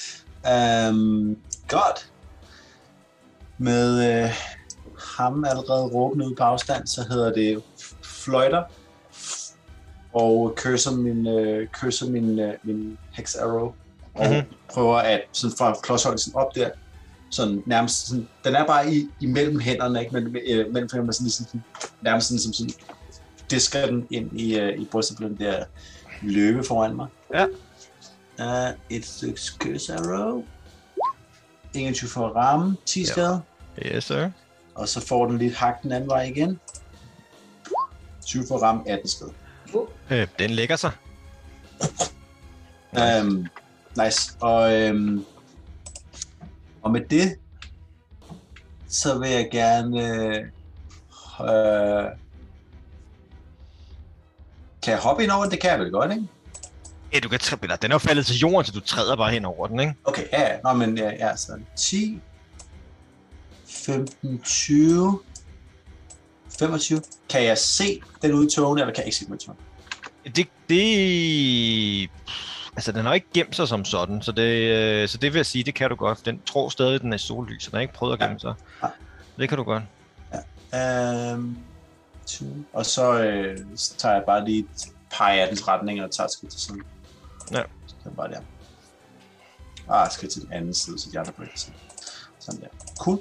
um, godt. Med øh, ham allerede råbende ud på afstand, så hedder det fløjter. Og kysser min, øh, min, øh, min hex arrow. Og Mhm. mm-hmm. prøver at sådan fra klodsholdelsen op der, sådan nærmest sådan, den er bare i, imellem hænderne, ikke? Mellem, øh, mellem fingrene, sådan, sådan, nærmest sådan, som sådan, disker den ind i, øh, i brystet på den der løve foran mig. Ja. Uh, et stykke curse arrow. 21 for at ramme, 10 Ja. skade. Yes, sir. Og så får den lidt hak den anden vej igen. 20 for at ramme, 18 skade. Øh, den lægger sig. Um, nice. Og, um, og med det, så vil jeg gerne... Øh, kan jeg hoppe ind over? Det kan jeg vel godt, ikke? Ja, du kan træ- eller, den er jo faldet til jorden, så du træder bare hen over den, ikke? Okay, ja, ja. Nå, men ja, ja så 10, 15, 20, 25. Kan jeg se den ude i togen, eller kan jeg ikke se den ude i? Det, det... Altså, den har ikke gemt sig som sådan, så det, øh, så det vil jeg sige, det kan du godt. Den tror stadig, den er sollys, så den har ikke prøvet at gemme sig. Nej. Det kan du godt. Um, 20. Og så, øh, så tager jeg bare lige et par af dens retning og tager skridt til siden. Ja. Er bare der. Ah, skridt til den anden side, så de andre på side. Sådan der. Cool.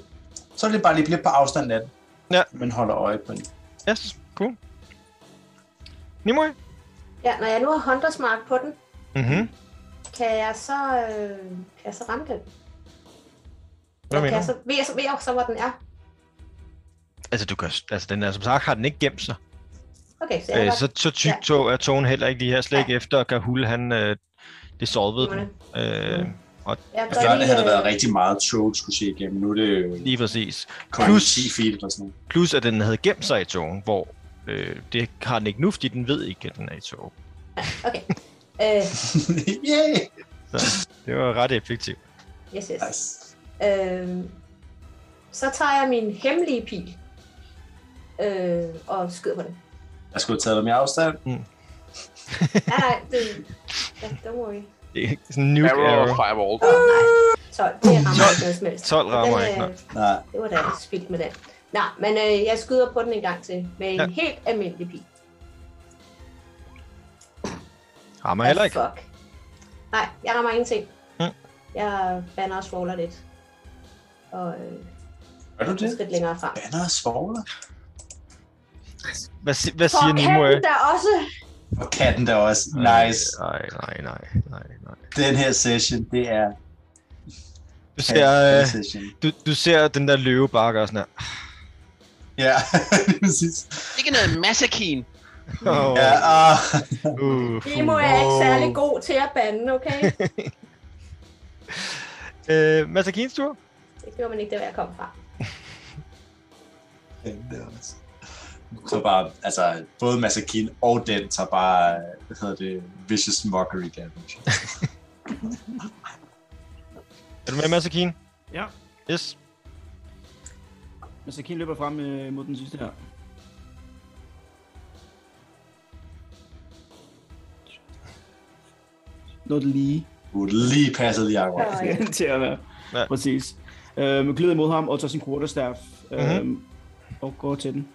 Så er det bare lige lidt på afstand af den. Ja. Men holder øje på den. Yes, cool. Nimue? Ja, når jeg nu har Hunters Mark på den, Mhm. kan jeg så, øh, kan jeg så ramme den? Hvad mener jeg du? så, ved, jeg, så, ved jeg så, hvor den er? Altså, du kan, altså, den er som sagt, har den ikke gemt sig. Okay, så Øh, så, så tyk Ja. tog er togen heller ikke lige her, slet ikke efter Kahul, han øh, det solvede den. Øh, Jeg Jeg gør føler, det lige, havde været øh, rigtig meget tog, skulle se igennem. Nu er det jo lige præcis. Plus- 10 feet eller sådan noget. Plus, at den havde gemt sig i togen, hvor øh, det har den ikke nu, fordi den ved ikke, at den er i tog. Okay. Øh, Yay! Så det var ret effektivt. yes, yes. Nice. Øh, så tager jeg min hemmelige pil øh, og skyder på den. Jeg skulle have taget dem i afstand. Nej, nej, det, ja, don't worry. Det er sådan en nuke Arrow arrow. og Fireball. Åh, nej. 12, det rammer ikke noget som helst. 12 rammer den, ikke, øh, nej. Nej. Det var da spildt med den. Nej, men øh, jeg skyder på den en gang til med en Ja. helt almindelig pil. Rammer heller ikke. Fuck. Nej, jeg rammer ingenting. Mm. Jeg banner og svogler lidt. Og øh, Gør du et det? skridt længere frem. Banner og svogler? Hvad, hvad For siger Nimue? katten der også! Og katten der også. Nice. Nej, nej, nej, nej, nej. Den her session, det er Du ser, øh, du, du ser den der løve bare gøre sådan her. Ja, præcis. Ikke noget massakin. Oh, Ja, ah. uh, Nemo er ikke særlig god til at bande, okay? Øh, Masakins tur? det gjorde man ikke, der hvor jeg kom fra. Den der også. Så bare, altså, både Masakin og den tager bare, hvad hedder det, vicious mockery damage. Er du med, Masakin? Ja. Yes. Kim løber frem øh, mod den sidste her. Noget lige Du er lige passet lige akkurat. Ja, ja. til at være. Ja. Præcis. Øh, glider imod ham og tager sin quarterstaff øh, Mhm. og går til den.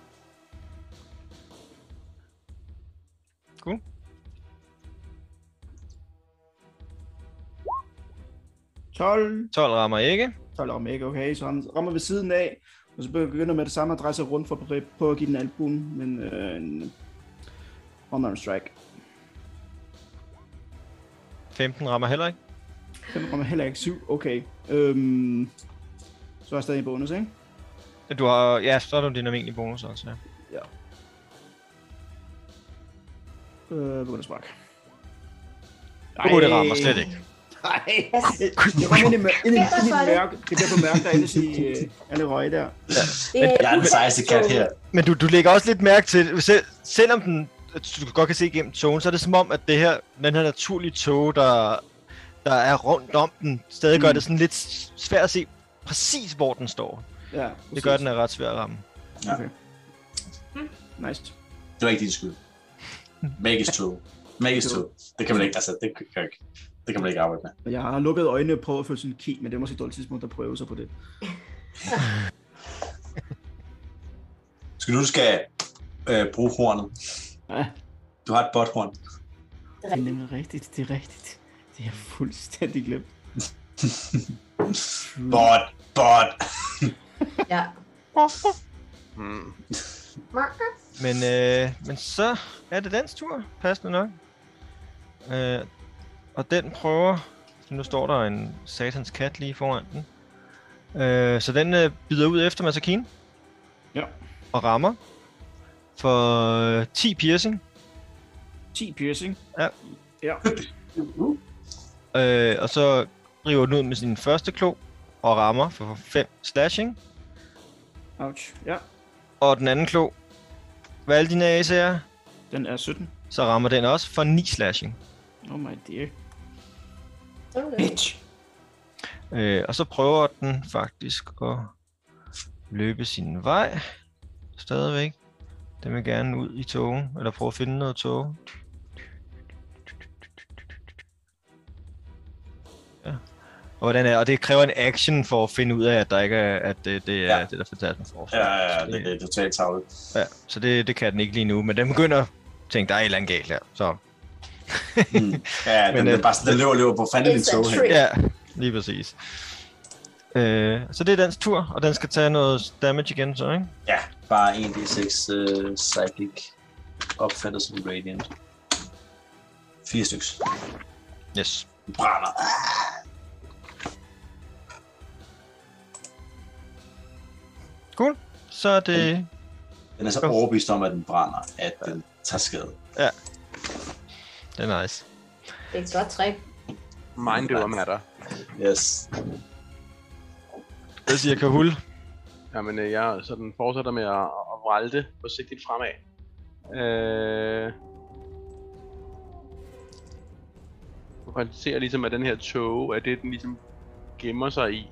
12. 12 rammer ikke. 12 rammer ikke, okay. Så han rammer ved siden af, og så begynder med det samme at dreje sig rundt for på, på at give den albuen, men øh, en unarmed strike. 15 rammer heller ikke. Den rammer heller ikke 7, okay. Øhm, så er jeg stadig en bonus, ikke? Du har, ja, så er du din almindelige bonus også, ja. Øh, bonusmark. Uh, det rammer slet ikke. Nej, det rammer ind i, mør- ind i, ind i er det? mørk. Det bliver for mørkt derinde i øh, alle røg der. Det Jeg er den sejeste kat her. Men du, du lægger også lidt mærke til, selv, selvom den, du godt kan se igennem togen, så er det som om, at det her, den her naturlige tog, der, der er rundt om den, stadig gør Mm. det sådan lidt svært at se præcis, hvor den står. Ja, Det gør, at den er ret svær at ramme. Okay. Nice. Det var ikke. Make is true. Make is true. Det kan man ikke, altså, det kan, ikke, det kan man ikke arbejde med. Jeg har lukket øjnene og prøvet at føle sådan en ki, men det er måske et dårligt tidspunkt at prøve sig på det. Skal du skal øh, bruge hornet? Ja. Du har et botthorn. Det er nemlig rigtigt, det er rigtigt. Det er fuldstændig glemt. Bot. But... Ja. Hmm. Men, øh, men så er det dens tur, passende nok. Øh, og den prøver... Nu står der en satans kat lige foran den. Øh, så den øh, bider ud efter Masakine. Ja. Og rammer. For øh, 10 piercing. 10 piercing. Ja. Ja. Øh, og så river den ud med sin første klo. Og rammer for 5 slashing. Ouch. Ja. Og den anden klo. Hvad er dine AC'er? Den er 17. Så rammer den også for 9 slashing. Oh my dear. Okay. Bitch. Øh, og så prøver den faktisk at løbe sin vej. Stadigvæk. Den vil gerne ud i togen, eller prøve at finde noget tog. Ja. Og, hvordan er, og det kræver en action for at finde ud af, at der ikke er, at det, det er Ja. det, der fantastisk forsvar. Ja, ja, ja, Så det, det er totalt tavlet. ja, så det, det kan den ikke lige nu, men den begynder at tænke, der er et eller andet galt her. Så Mm. Ja, den, Men, den, øh, bare sådan, den løber, løber på fanden din It's a tog hen. ja, lige præcis. Øh, så det er dens tur, og den skal tage noget damage igen, så ikke? Ja, bare 1d6 uh, psychic opfattet som radiant. Fire stykker. Yes. Brænder. Cool. Så er det... Den er så overbevist om, at den brænder, at den tager skade. Det er nice. Det er et godt trick. Mind over matter. Yes. Det siger Kahul. Jamen, øh, jeg sådan fortsætter med at, at vralte forsigtigt fremad. Øh... Du konstaterer ligesom, at den her tog er det, den ligesom gemmer sig i.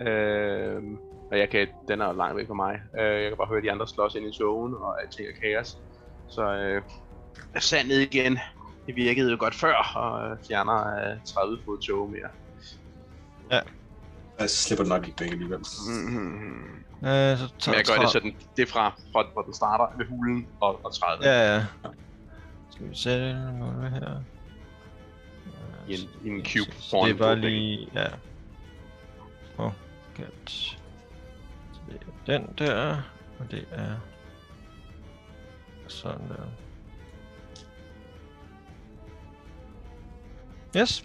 Øh... Og jeg kan, den er langt væk fra mig. Øh, jeg kan bare høre de andre slås ind i togen, og alting er kaos. Så øh, sandet igen. Det virkede jo godt før, og øh, fjerner øh, 30 fod tog mere. Jeg slipper nok ikke væk alligevel. Mm-hmm. Øh, så Men jeg gør det sådan, det er fra, fra hvor den starter ved hulen og, og 30 Ja, ja. Skal vi sætte noget her? i en, i en cube Så foran det er bare lige... Ja. Åh, oh, godt. Så det er den der, og det er... Sådan der. Yes.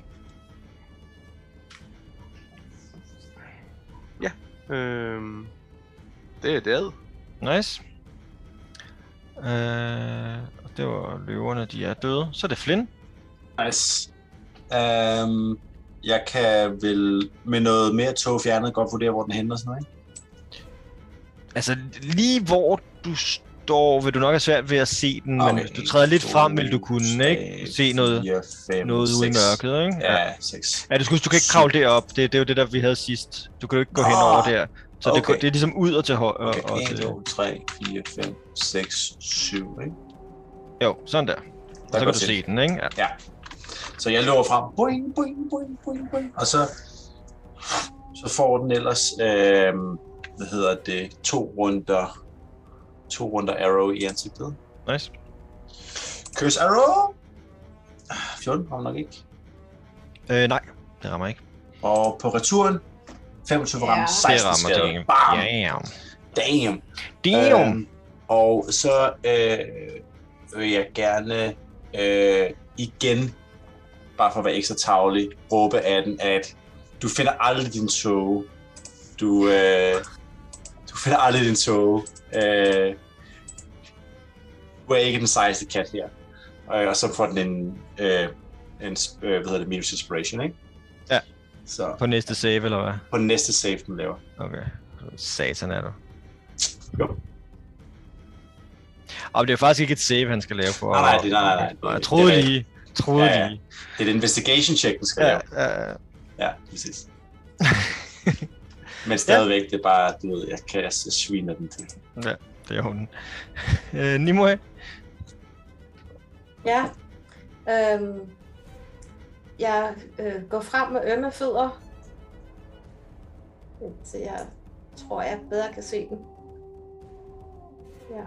Øhm, det er det. Nice. Øh, og det var løverne, de er døde. Så er det Flynn. Nice. Um, jeg kan vel med noget mere tog fjernet godt vurdere, hvor den henter sådan noget, ikke? Altså, lige hvor du står, vil du nok have svært ved at se den, men hvis du træder lidt frem, vil du kunne, ikke? Se noget, 4, 5, noget ude i mørket, ikke? Ja, 6. Ja, du, skulle, du kan ikke kravle derop. Det, det er jo det, der vi havde sidst. Du kan jo ikke gå Nå, henover der. Så det, okay. det er ligesom ud og til højre. Okay, og 1, til, 2, 3, 4, 5, 6, 7, ikke? jo, sådan der. Der Så kan du se den, ikke? Ja. Ja. Så jeg løber frem. Boing, boing, boing, boing, boing. Og så, så får den ellers, øh, hvad hedder det, to runder, to runder arrow i ansigtet. Nice. Kys arrow. 14 har nok ikke. Øh, nej, det rammer ikke. Og på returen, 25 for Ja. ramme, Det 16 rammer det. Bam! Damn. Damn! Damn. Øhm, og så øh, vil jeg gerne øh, igen, bare for at være ekstra tavlig, råbe af den, at du finder aldrig din tog. Du, øh, du finder aldrig din tog. Øh, du er ikke den sejeste kat her. Øh, og så får den en, øh, en øh, hvad hedder det, minus inspiration, ikke? Ja. Så På næste save, eller hvad? på næste save, den laver. Okay. Satan er du. Jo. Og det er faktisk ikke et save, han skal lave for. Nej, nej, det- nej, nej, nej. Og jeg Det- troede det lige. Troede Ja, ja. lige. Det er et investigation check, den skal lave. Ja, ja, ja. Ja, præcis. Men stadigvæk, det er bare, du ved, jeg kan jeg sviner den til. Det er hun. øh, Nimue. Ja. Øhm, jeg øh, går frem med ømme fødder. Så jeg tror, jeg bedre kan se den. Ja.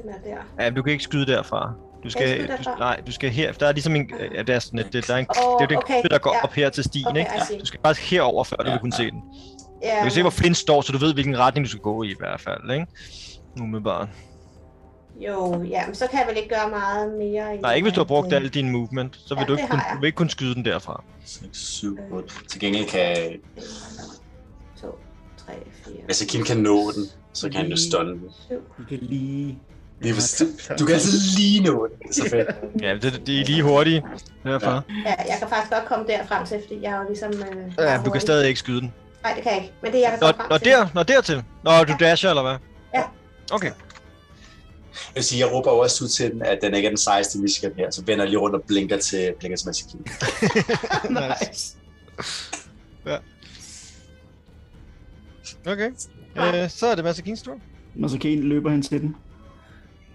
Den er der. Ja, du kan ikke skyde derfra. Du skal, du, nej, du skal her. Der er ligesom en... Ja, det er sådan et, der er en, Åh, det er den okay, der går ja. op her til stien, Okay, ikke? Du skal faktisk herover, før du Ja, vil kunne ja. se den. Ja, Du kan se, hvor Flint står, så du ved, hvilken retning du skal gå i i hvert fald, ikke? Umiddelbart. Jo, ja, men så kan jeg vel ikke gøre meget mere. end Nej, ikke hvis du har brugt øh, alle dine movement, så vil Ja, du ikke, kun, har du vil ikke kunne skyde den derfra. 6, 7, 8. Til gengæld kan... 2, 3, 4, Altså, Kim kan nå den, så kan han jo stunne den. 7. Du kan lige... Det er, for- du kan altid lige nå den. Det er så fedt. Ja, det, det er lige hurtige derfra. Ja, jeg kan faktisk godt komme der frem til, fordi jeg er jo ligesom... Øh, Ja, du kan stadig ikke skyde den. Nej, det kan jeg ikke. Men det er jeg kan Nå, komme frem nå, til. der, nå dertil. Nå, du dasher, eller hvad? Ja. Okay. Jeg vil sige, jeg råber også ud til den, at den ikke er den sejeste Michigan her, så vender jeg lige rundt og blinker til, blinker til Masakin. nice. Ja. Okay. Øh, så er det Masakins tur. Masakane løber hen til den.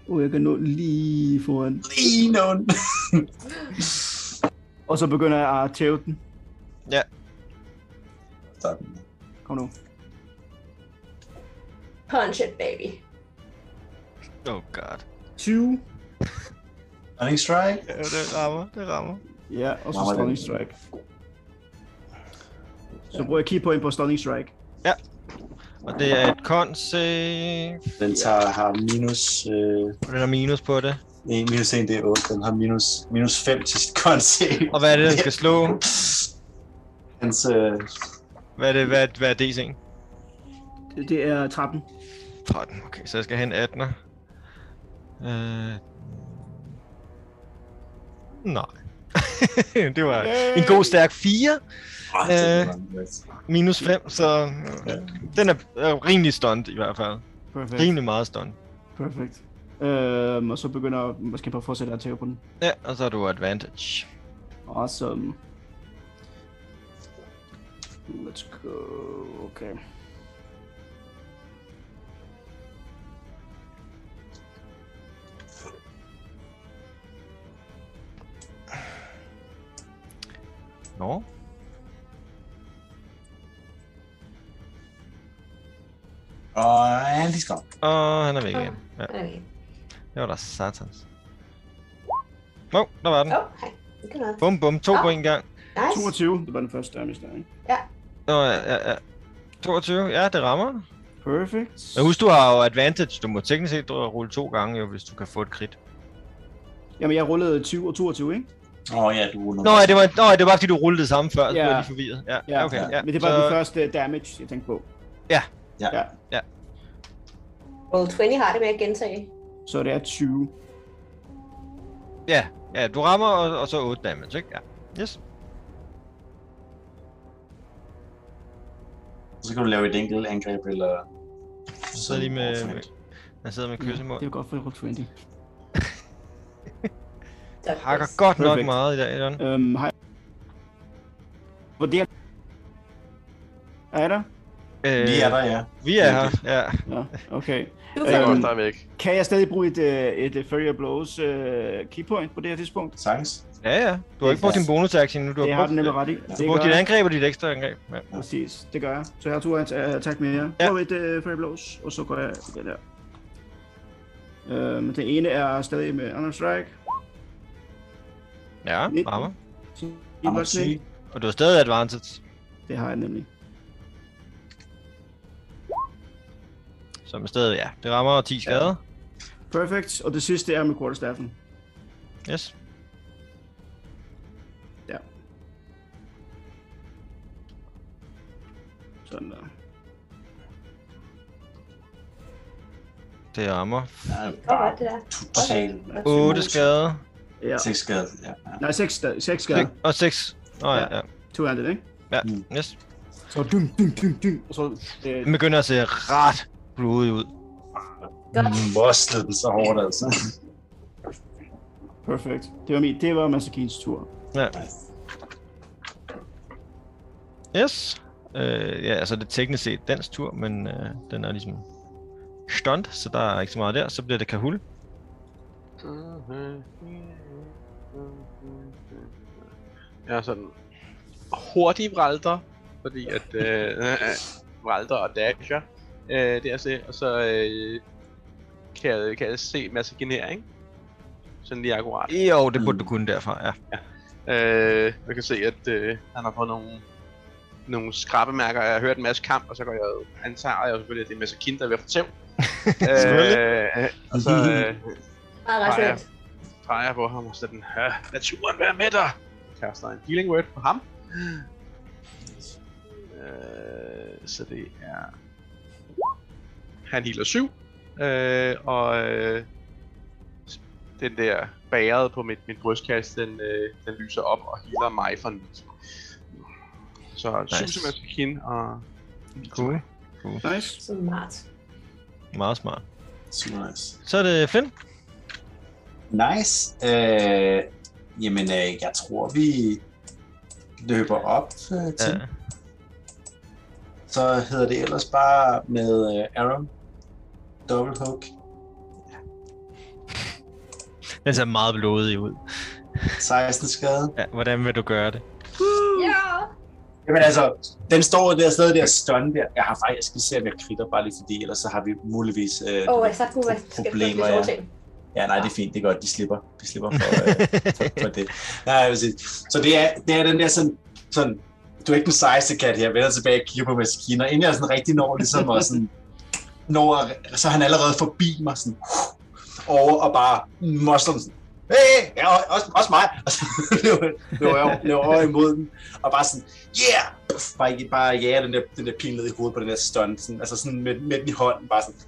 Og jeg kan nå lige foran. Lige nå den. Og så begynder jeg at tæve den. Sådan. Kom nu. Punch it, baby. Oh god. 20. Running strike. Ja, det rammer, det rammer. Ja, og så stunning strike. Så bruger jeg key point på stunning strike. Og det er et con save. Den tager, har minus... Øh, Og den har minus på det. nej, minus 1, det er 8. Den har minus, minus 5 til sit con save. Og hvad er det, den skal slå? Hans, øh, Hvad er det, hvad, er- hvad er DC'en? Det, det er 13. 13. Okay, så jeg skal have en 18'er. Øh... Nej. det var en god stærk 4. åh, det er Øh. Minus 5, så øh, den er, er rimelig stunt i hvert fald. Perfekt. Rimelig meget stunt. Perfekt. Øhm, og så begynder jeg måske bare at fortsætte at tæve på den. Ja, og så har du advantage. Awesome. Let's go. Okay. Nå. Og Andy skal. Og han er væk igen. Ja, Okay. det var da satans. Nå, der var den. Åh, oh, hej. Det kan noget. Bum, bum. To Nå. på en gang. Nice. 22, det var den første der, ikke? Nå, ja, ja, ja. 22. Ja, det rammer. Perfect. Men husk, du har jo advantage. Du må teknisk set rulle to gange, jo, hvis du kan få et crit. Jamen, jeg rullede 20 og 22, ikke? Åh oh, ja, du ruller. Nå, ja, det var, nå, ja, det var fordi, du rullede det samme før, så Ja. blev jeg lige forvirret. Ja, ja okay. Ja. Men det var så, den første damage, jeg tænkte på. Ja. Ja. ja. Roll 20 har det med at gentage. Så det er 20. Ja, ja, du rammer, og, og så 8 damage, ikke? Ja. Yes. Så kan du lave et enkelt angreb, eller... Så sidder lige med, med, jeg sidder med Det er kyssemål. jo godt for Roll 20. Så Hakker godt nok Perfekt. meget i dag, Jan. Øhm, har jeg... Vurder... Er jeg der? Øh, Vi er der, ja. Vi er her, ja. Ja, okay. Er Øhm, også der er væk. Kan jeg stadig bruge et, øh, et uh, Furrier Blows uh, keypoint på det her tidspunkt? Sagtens. Ja, ja. Du har ikke brugt din bonus action nu. Du Det har har brugt, den nemlig ret i. du Det har brugt dit angreb og dit ekstra angreb. Ja. Præcis, det gør jeg. Så jeg har to at- attack mere. Ja. Prøv et uh, Furrier Blows, og så går jeg det der. Øhm, den ene er stadig med Honor Strike. Ja, rammer. Og du har stadig advantage. Det har jeg nemlig. Så med stadig, ja. Det rammer 10 skader. Perfect. Og det sidste er med quarterstaffen. Yes. Sådan der. Det rammer Ja, Godt, godt, det der. totalt. 8 skader. Ja. 6 skade. Ja, ja. Nej, 6 6 skader. Og 6. Nå ja, Ja. ja. 200, ikke? Ja, Mm. yes. Så dum, dum, dum, dum. Og så... Øh, Den begynder at se ret blodig ud. Moslede den så hårdt, altså. perfekt. Det var min. Det var Masakins tur. Ja. Yes. Øh, ja, altså det er teknisk set dens tur, men øh, den er ligesom stunt, så der er ikke så meget der. Så bliver det Kahul. Jeg er sådan hurtig vralter, fordi at øh, vralter og dasher, øh, det er se, og så øh, kan, jeg, kan jeg se massakinering. Sådan lige akkurat. Jo, det burde du kunne derfra, ja. Øh, jeg kan se, at øh, han har fået nogle nogle skrabemærker. Jeg har hørt en masse kamp, og så går jeg antager jeg jo selvfølgelig, at det er Masakin, der er ved at få tæv. øh, og så øh, peger jeg på ham og sådan, ja, naturen være med dig. Kaster en healing word på ham. Øh, så det er... Han healer 7. Øh, og øh, den der bæret på mit, min brystkasse, den, øh, den lyser op og healer mig for en Så Nice. nice. Susa Masakin og... Cool. Nice. Smart. Meget smart. Nice. Så er det Flynn. Nice. Øh, jamen, øh, jeg tror, vi løber op øh, til. Ja. Så hedder det ellers bare med øh, Aaron. Double hook. Den ser meget blodig ud. 16 skade. Ja, hvordan vil du gøre det? Ja! Jamen altså, den står der stadig der stun der. Jeg har faktisk, jeg skal se, om jeg kritter bare lige fordi, ellers så har vi muligvis øh, jeg sagde, at skal Problemer, jeg ja. ja. Nej, det er fint. Det er godt. De slipper. De slipper for, øh, for, for det. Nej, jeg vil sige. Så det er, det er den der sådan, sådan, du er ikke den sejeste kat her, vender tilbage og kigger på maskiner. Inden jeg sådan rigtig når ligesom at sådan, når, så er han allerede forbi mig sådan, over og bare mosler den sådan, hey, ja, også, også mig. Og så løber, løber, jeg, løber over imod den, og bare sådan, yeah! Puff, Bare, ikke- bare jager den der, den der pil ned i hovedet på den der stunt, sådan, altså sådan med, med den i hånden, bare sådan,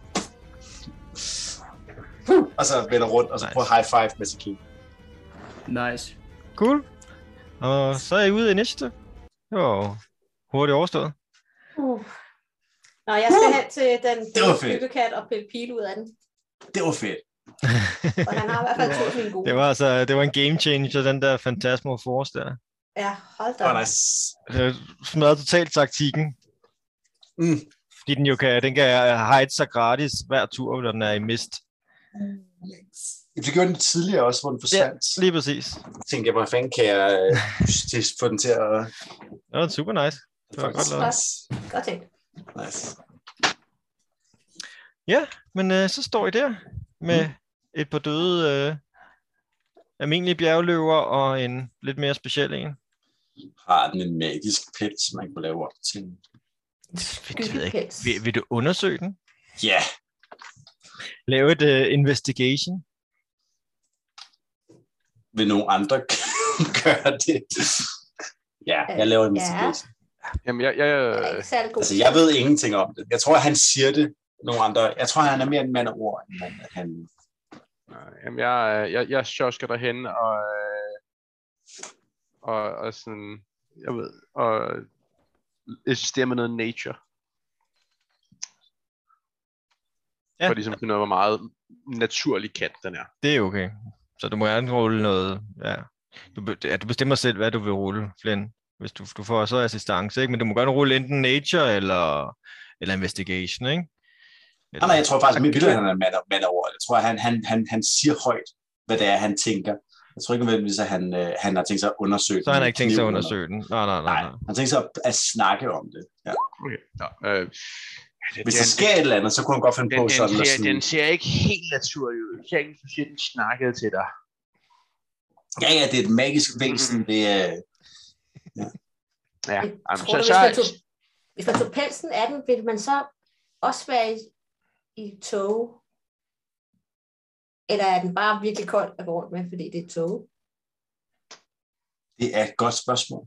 og så vender rundt, og så Nice. prøver high five med Saki. Nice. Cool. Og så er I ude i initiativ. Det var jo hurtigt overstået. Uh. Nå, jeg skal hen til den fedt. byggekat og pille pil ud af den. Det var fedt. Og han har i hvert fald to af mine gode. Det var altså, det var en game changer, den der Phantasmo Force der. Ja, hold da. Var nice. Det smadrede totalt taktikken. Mm. Fordi den jo kan, den kan hide sig gratis hver tur, når den er i mist. Det gjorde den tidligere også, hvor den forsvandt. Ja. Lige præcis. tænkte jeg, hvor fanden kan jeg øh, til- få den til at... Det var super nice. Det var godt lavet. nice. Godt tænkt. nice. Men øh, så står I der med et par døde øh, almindelige bjergløver og en lidt mere speciel en. Har den en magisk pels, man kan lave op til? Det ved jeg ikke. Vil, vil du undersøge den? Ja, Lave et uh, investigation? vil nogen andre gøre det? Ja, jeg laver en Ja. investigation. Jamen, jeg, jeg, Jeg er. Altså, jeg ved ingenting om det. Jeg tror, han siger det. Nogle andre. Jeg tror, han er mere en mand af ord, end han- han... øh, jamen, jeg, jeg, jeg sjosker derhen og, øh, og, og sådan, jeg ved, og eksisterer med noget nature. Ja. For ligesom at finde ud af, hvor meget naturlig kat den er. Det er okay. Så du må gerne rulle noget. Ja. Du, ja, du bestemmer selv, hvad du vil rulle, Flynn. Hvis du, du får så assistance, ikke? Men du må gerne rulle enten nature eller, eller investigation, ikke? Nej, nej, jeg tror faktisk, at han er mand mand ord. Jeg tror, han, han, han, han siger højt, hvad det er, han tænker. Jeg tror ikke nødvendigvis, at han, øh, han har tænkt sig at undersøge Så har han den ikke tænkt sig at eller undersøge den. Nej, nej, nej. Nej, han har tænkt sig at, at snakke om det. Ja. Okay. Ja, øh, det, Hvis der sker et eller andet, så kunne han godt finde den, på den, sådan at ser, sådan... den ser ikke helt naturlig ud. Jeg ikke, du siger, den snakkede til dig. Ja, ja, det er et magisk væsen. Det er... Ja, Jeg jamen, tror, så, du, så, hvis, man tog, hvis man tog pelsen af den, ville man så også være i, i tog? Eller er den bare virkelig kold at gå rundt med, fordi det er tog? Det er et godt spørgsmål.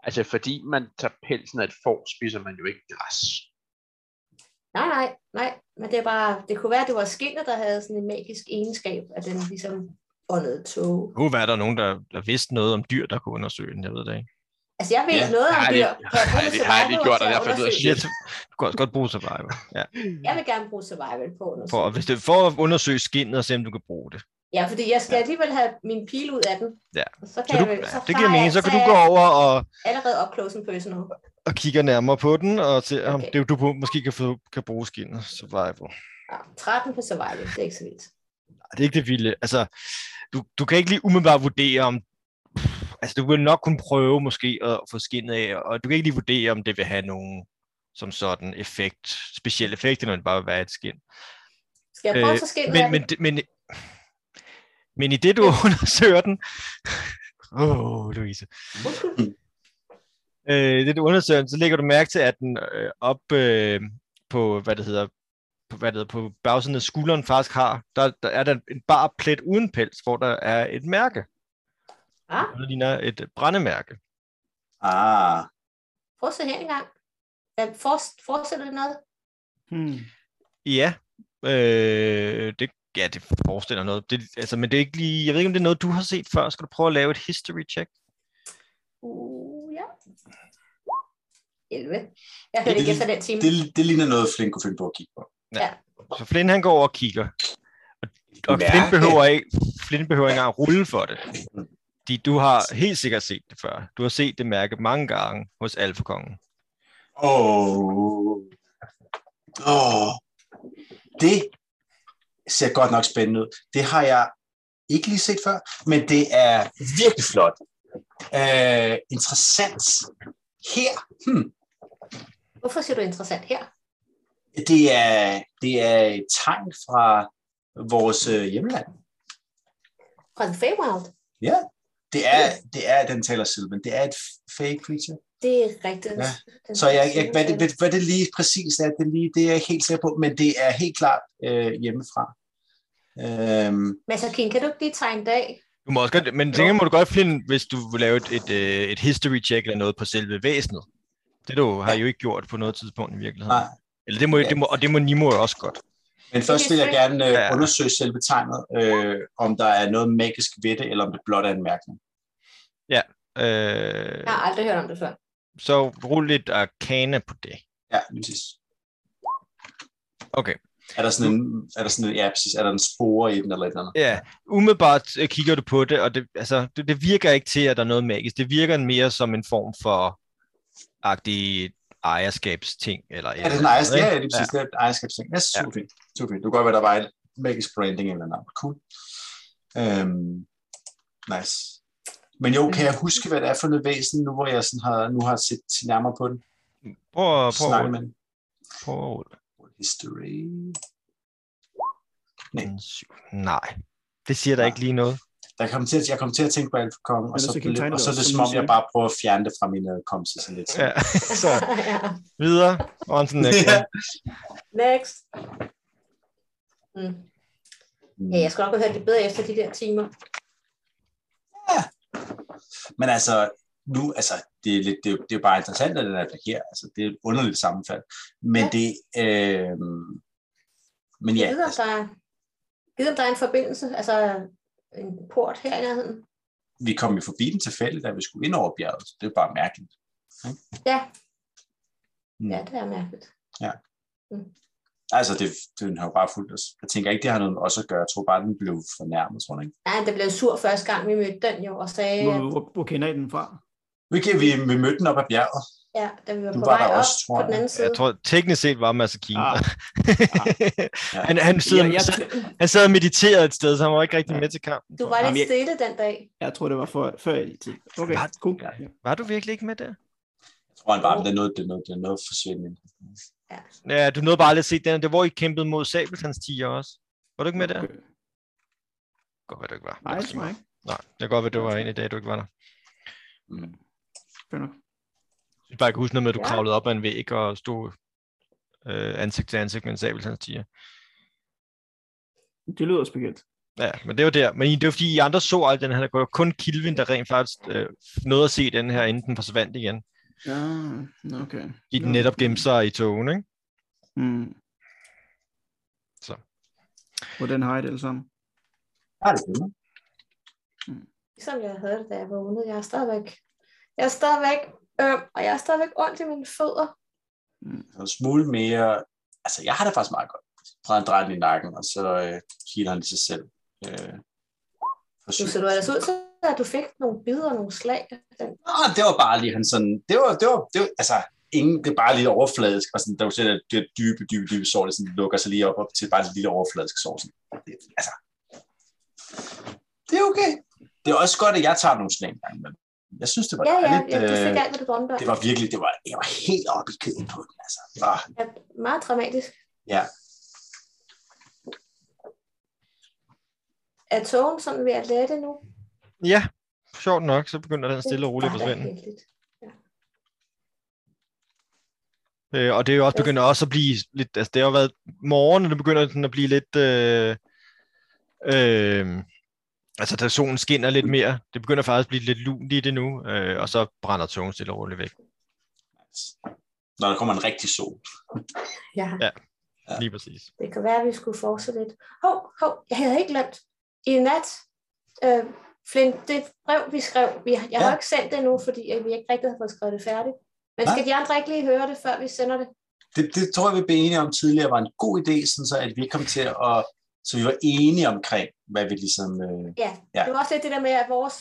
altså, fordi man tager pelsen af et får, spiser man jo ikke græs. Nej, nej, nej. Men det er bare, det kunne være, at det var skinnet, der havde sådan en magisk egenskab, at den ligesom åndede tog. Nu var der nogen, der, der vidste noget om dyr, der kunne undersøge den. Jeg ved det ikke. Altså, jeg ved Ja, ja, noget det om dyr. har de- har de gjort, og derfor ved jeg Jeg, shit. du kan også godt bruge survival. Ja. Jeg vil gerne bruge survival på at. For, hvis det, for at undersøge skinnet og se, om du kan bruge det. Ja, fordi jeg skal alligevel have min pil ud af den. Ja. Så Så kan du, jeg, ja, så det giver mening. jeg- Så kan så du gå jeg over og, Allerede up close and personal. og kigger nærmere på den, og se, om Okay. det, du på- måske kan, få, kan bruge skinnet. Survival. Ja, 13 på survival, det er ikke så vildt. Ej, Det er ikke det vilde. Altså, du, du kan ikke lige umiddelbart vurdere, om... Altså, du vil nok kunne prøve måske at få skinnet af, og du kan ikke lige vurdere, om det vil have nogen som sådan effekt, speciel effekt, om det bare vil være et skin. Skal jeg prøve Øh, tage skinnet Men, men, den? det- men, men i det, du undersøger den... Åh, oh, Louise. Øh, det du undersøger, så lægger du mærke til, at den øh, op øh, på, hvad det hedder, på, hvad det hedder, på bagsiden af skulderen faktisk har, der, der er der en bar plet uden pels, hvor der er et mærke. Ah, Det ligner et brændemærke. Ah, prøv at se her engang. Ja, for, forestiller det noget? Hmm. Ja, øh, det, ja, det forestiller noget. Det, altså, men det er ikke lige, jeg ved ikke, om det er noget, du har set før. Skal du prøve at lave et history check? Uh, ja. 11. Jeg hørte ikke efter den time. det, det ligner noget, Flink kunne finde på at kigge på. Så Flynn han går over og kigger. Og, og. Flynn behøver ikke, Flynn behøver ikke engang at rulle for det. De, du har helt sikkert set det før. Du har set det mærke mange gange hos Alfakongen. Åh. Åh. Det ser godt nok spændende ud. Det har jeg ikke lige set før, men det er virkelig flot. Uh, interessant. Her, hmm, Hvorfor siger du interessant her? det er, det er et tegn fra vores øh, hjemland. Fra The Feywild. Ja, det er, det er, den taler Sylvan, det er et fake creature. Det er rigtigt. Ja. Så jeg, jeg, hvad, det, selv. hvad, det lige præcis er, det, lige, det er jeg helt sikker på, men det er helt klart øh, hjemmefra. Øhm, Men så King, kan du ikke lige tegne dag? Du må også godt, men tænker må du godt, Flynn, hvis du vil lave et, et, øh, et history check eller noget på selve væsenet. Det du har jo ikke gjort på noget tidspunkt i virkeligheden. nej, Eller det må, det må, og det må Nimo også godt. Men først vil jeg gerne øh, Ja. undersøge selve tegnet, øh, om der er noget magisk ved det, eller om det blot er en mærkning. Øh, Jeg har aldrig hørt om det før. så rul lidt arcana på det. Ja, lige præcis. Okay. Er der sådan en, er der sådan en, ja, præcis, er der en spore i den, eller et eller andet? Ja, umiddelbart øh, kigger du på det, og det, altså, det, det virker ikke til, at der er noget magisk. Det virker mere som en form for agtig ejerskabsting. Eller Ja, det er en ejerskab, ja, lige præcis, det er et ejerskabsting. Ja, super fint, super fint. Du kan godt være, der var et magisk branding eller noget. Cool. Øhm, nice. Men jo, kan jeg huske, hvad det er for noget væsen, nu hvor jeg sådan har, nu har set nærmere på den? Prøv, at- prøv, med prøv. History. En syv. Nej, det siger der Nej. ikke lige noget. Der kom til, at- jeg kom til at tænke på Alfa Kong, og, så, blev, og det så er det som om, jeg bare prøver at fjerne det fra min hukommelse sådan lidt. Ja, så videre. On to the next one. Next. Mm. Ja, jeg skal nok have hørt lidt bedre efter de der timer. Men altså, nu, altså, det er, lidt, det, er det er bare interessant, at den er her. Altså, det er et underligt sammenfald. Men Ja. det, øh, men ja, Jeg ved, om altså, der er, jeg ved, om der er en forbindelse, altså en port her i nærheden. vi kom jo forbi den tilfældigt, da vi skulle ind over bjerget. Så det er bare mærkeligt. Ja, Mm. ja, det er mærkeligt. Altså, det, den har jo bare fulgt os. Jeg tænker ikke, det har noget med os at gøre. Jeg tror bare, den blev fornærmet, tror jeg ikke. Nej, det blev sur første gang, vi mødte den jo, og sagde, Hvor, at hvor, hvor kender I den fra? Vi, kan, vi, vi mødte den op ad bjerget. ja, da vi var Du på var vej der op også, tror på den jeg. anden side. Jeg tror, teknisk set var Masakine. Ah. han, han, sidder, Jeg, jeg, han sad og mediterede et sted, så han var ikke rigtig Ja. med til kampen. Du var Jamen, lidt jeg- stille den dag. jeg tror, det var for, før i tid. Okay, Var- cool. Ja. Ja. Var du virkelig ikke med der? Jeg tror han bare, det er noget, det er noget, det er noget forsvindende. Ja, du nåede bare aldrig at se den. Det var, hvor I kæmpede mod Sabeltans tiger også. Var du ikke med der? Okay. Godt, hvad du ikke var. Nej, det jeg ikke. Nej, det kan godt være, det var en i dag, du ikke var der. Mm. Nok. Jeg bare, kan huske noget med, at du Ja. kravlede op ad en væg og stod øh, ansigt til ansigt med en Sabeltans tiger. Det lyder specielt. Ja, men det var der. Men I- det var fordi, I andre så alt den her. Det var kun Kilvin, der rent faktisk øh, nåede at se den her, inden den forsvandt igen. Ja, okay. I den netop gemte sig i togen, ikke? Mm. Så. Hvordan har I det alle sammen? Ja, det er det. Ligesom jeg havde det, da jeg vågnede. Jeg er stadigvæk, jeg er stadigvæk øm, og jeg er stadigvæk ondt i mine fødder. en smule mere... Altså, jeg har det faktisk meget godt. Prøv at dreje den i nakken, og så øh, healer han lige sig selv. Øh, Du ser du ellers ud til, at du fik nogle bidder og nogle slag. Den, Nå, det var bare lige han sådan... Det var, det var, det var altså, ingen, det er bare lidt overfladisk, og sådan, der du ser det, dybe, dybe, dybe sår, det sådan, lukker sig lige op, op til bare et lille overfladisk sår. Sådan. Det, altså, det er okay. Det er også godt, at jeg tager nogle slag engang, men jeg synes, det var ja, ja, dejligt. ja, du fik øh, alt, hvad du det var virkelig, det var, jeg var helt oppe i køden på den, altså. Det var, Ja, meget dramatisk. ja, Er togen sådan ved at lette nu? Ja, sjovt nok, så begynder den stille og roligt at forsvinde. Ja. Øh, og det er jo også Ja. begynder også at blive lidt, altså det har jo været morgen, og det begynder sådan at blive lidt, øh, øh, altså da solen skinner lidt mere, det begynder faktisk at blive lidt lunt i det nu, øh, og så brænder togen stille og roligt væk, Når der kommer en rigtig sol. Ja, Ja. lige præcis. det kan være, at vi skulle fortsætte lidt. Hov, hov, jeg havde ikke glemt. I nat, øh, Flint, det brev, vi skrev, vi, jeg har Ja. ikke sendt det endnu, fordi vi ikke rigtig har fået skrevet det færdigt. Men Nej. skal de andre ikke lige høre det, før vi sender det? Det, det tror jeg, vi blev enige om tidligere, var en god idé, sådan så at vi kom til at, så vi var enige omkring, hvad vi ligesom, øh, Ja, Ja. det var også lidt det der med, at vores,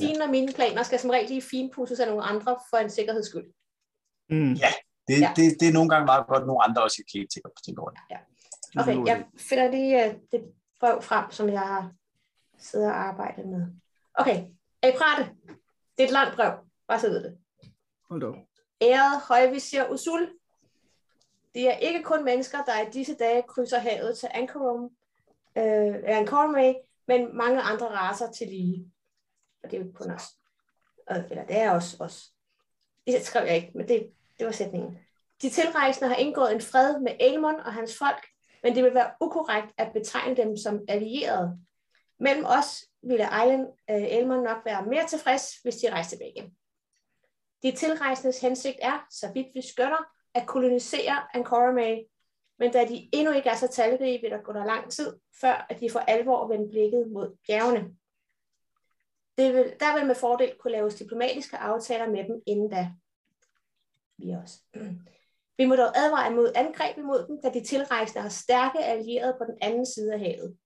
dine og mine planer skal som regel lige finpudses af nogle andre for en sikkerheds skyld. Mm. det, Ja. ja. det, det er nogle gange meget godt, at nogle andre også kan kigge til på ting over det. Okay, jeg finder lige uh, det brev frem, som jeg har siddet og arbejdet med. Okay, er I klar det? Det er et langt brev, bare så ved det. Hold op. Ærede højvisir Usul. Det er ikke kun mennesker, der i disse dage krydser havet til Ankarum, øh, Ankormay, men mange andre raser til lige. Og det er jo ikke kun os. Øh, Eller det er også os. Det skrev jeg ikke, men det, det var sætningen. De tilrejsende har indgået en fred med Aemon og hans folk, men det vil være ukorrekt at betegne dem som allierede. Mellem os ville Island øh, Elmer nok være mere tilfreds, hvis de rejste tilbage igen. De tilrejsendes hensigt er, så vidt vi skønner, at kolonisere Ankormay, men da de endnu ikke er så talrige, vil der gå der lang tid, før at de for alvor vender blikket mod bjergene. Det vil, der vil med fordel kunne laves diplomatiske aftaler med dem inden da. Vi også. Vi må dog advare mod angreb imod dem, da de tilrejsende har stærke allierede på den anden side af havet.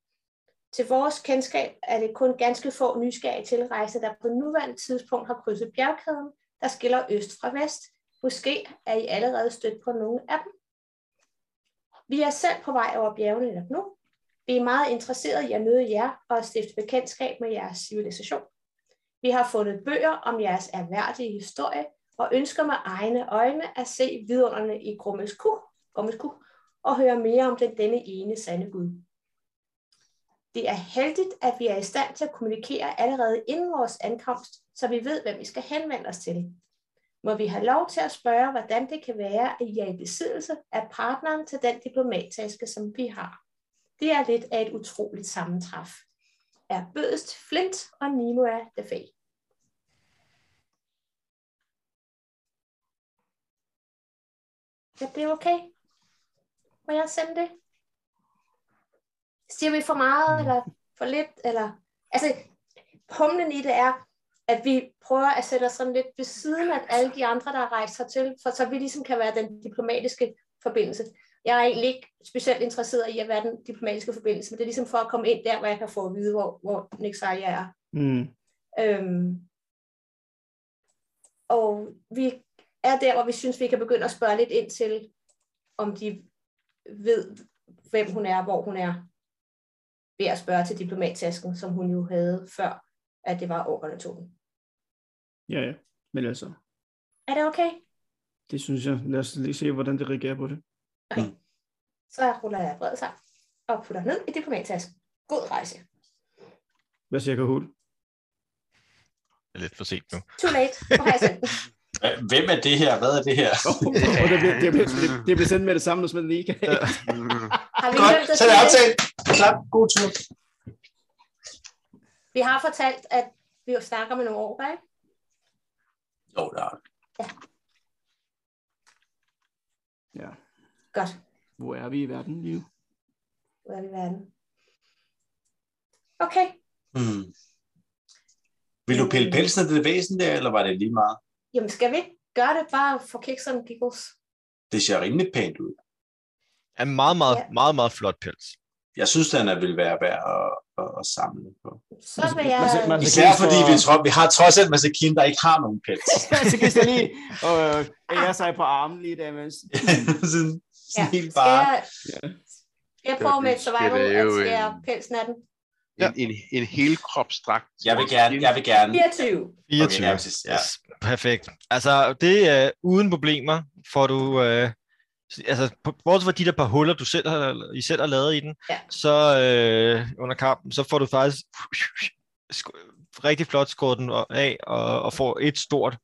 Til vores kendskab er det kun ganske få nysgerrige tilrejsende, der på nuværende tidspunkt har krydset bjergkæden, der skiller øst fra vest. Måske er I allerede stødt på nogle af dem. Vi er selv på vej over bjergene netop nu. Vi er meget interesserede i at møde jer og at stifte bekendtskab med jeres civilisation. Vi har fundet bøger om jeres erhverdige historie og ønsker med egne øjne at se vidunderne i Grummelsku, Grummelsku og høre mere om den denne ene sande Gud. Det er heldigt, at vi er i stand til at kommunikere allerede inden vores ankomst, så vi ved, hvem vi skal henvende os til. Må vi have lov til at spørge, hvordan det kan være, at I er i besiddelse af partneren til den diplomattaske, som vi har. Det er lidt af et utroligt sammentræf. Er bødest Flint og Nimue the Fay. Det er okay. Må jeg sende det? Siger vi for meget, eller for lidt, eller... Altså, humlen i det er, at vi prøver at sætte os sådan lidt ved siden af alle de andre, der har rejst hertil, for så vi ligesom kan være den diplomatiske forbindelse. Jeg er egentlig ikke specielt interesseret i at være den diplomatiske forbindelse, men det er ligesom for at komme ind der, hvor jeg kan få at vide, hvor, hvor Nixalia er. Mm. Øhm, og vi er der, hvor vi synes, vi kan begynde at spørge lidt ind til, om de ved, hvem hun er, hvor hun er, ved at spørge til diplomattasken, som hun jo havde før, at det var orkerne tog den. Ja, ja. Men altså, Er det okay? det synes jeg. Lad os lige se, hvordan det reagerer på det. Så ruller jeg brevet sammen og putter ned i diplomattasken. God rejse. Hvad siger Kahoot? Det er lidt for sent nu. Too late. Hvor har jeg sendt den? Hvem er det her? Hvad er det her? og det bliver, det, det, det bliver sendt med det samme, kan. Har vi Godt, så er det aftalt. Klap, god tur. Vi har fortalt, at vi jo snakker med nogle år, ikke? Jo, der er Ja. Godt. Hvor er vi i verden lige nu? Hvor er vi i verden? Okay. Hmm. Vil du pille pelsen af det væsen der, eller var det lige meget? Jamen, skal vi ikke gøre det bare for kicks and giggles? Det ser rimelig pænt ud. Er meget, meget, Ja. meget, meget flot pels. Jeg synes, den er vil være værd at, at, at samle på. Så vil jeg... Man- man- Især fordi vi, tror, vi har trods alt Masakin, der ikke har nogen pels. så kan jeg lige øh, ære sig på armen lige der, mens... sådan, sådan Ja. helt Skal bare. jeg, skal jeg prøve med et Skal survival at skære en- pelsen af den? En, en, en helkropsdragt. Jeg vil gerne, jeg vil gerne. 24. 24. ja, præcis, ja. Yes, perfekt. Altså, det er uden problemer, får du... Øh, altså, bortset fra de der par huller, du selv har, I selv har lavet i den, Ja. så øh, under kampen, så får du faktisk sk- rigtig flot skåret den af, og, og får et stort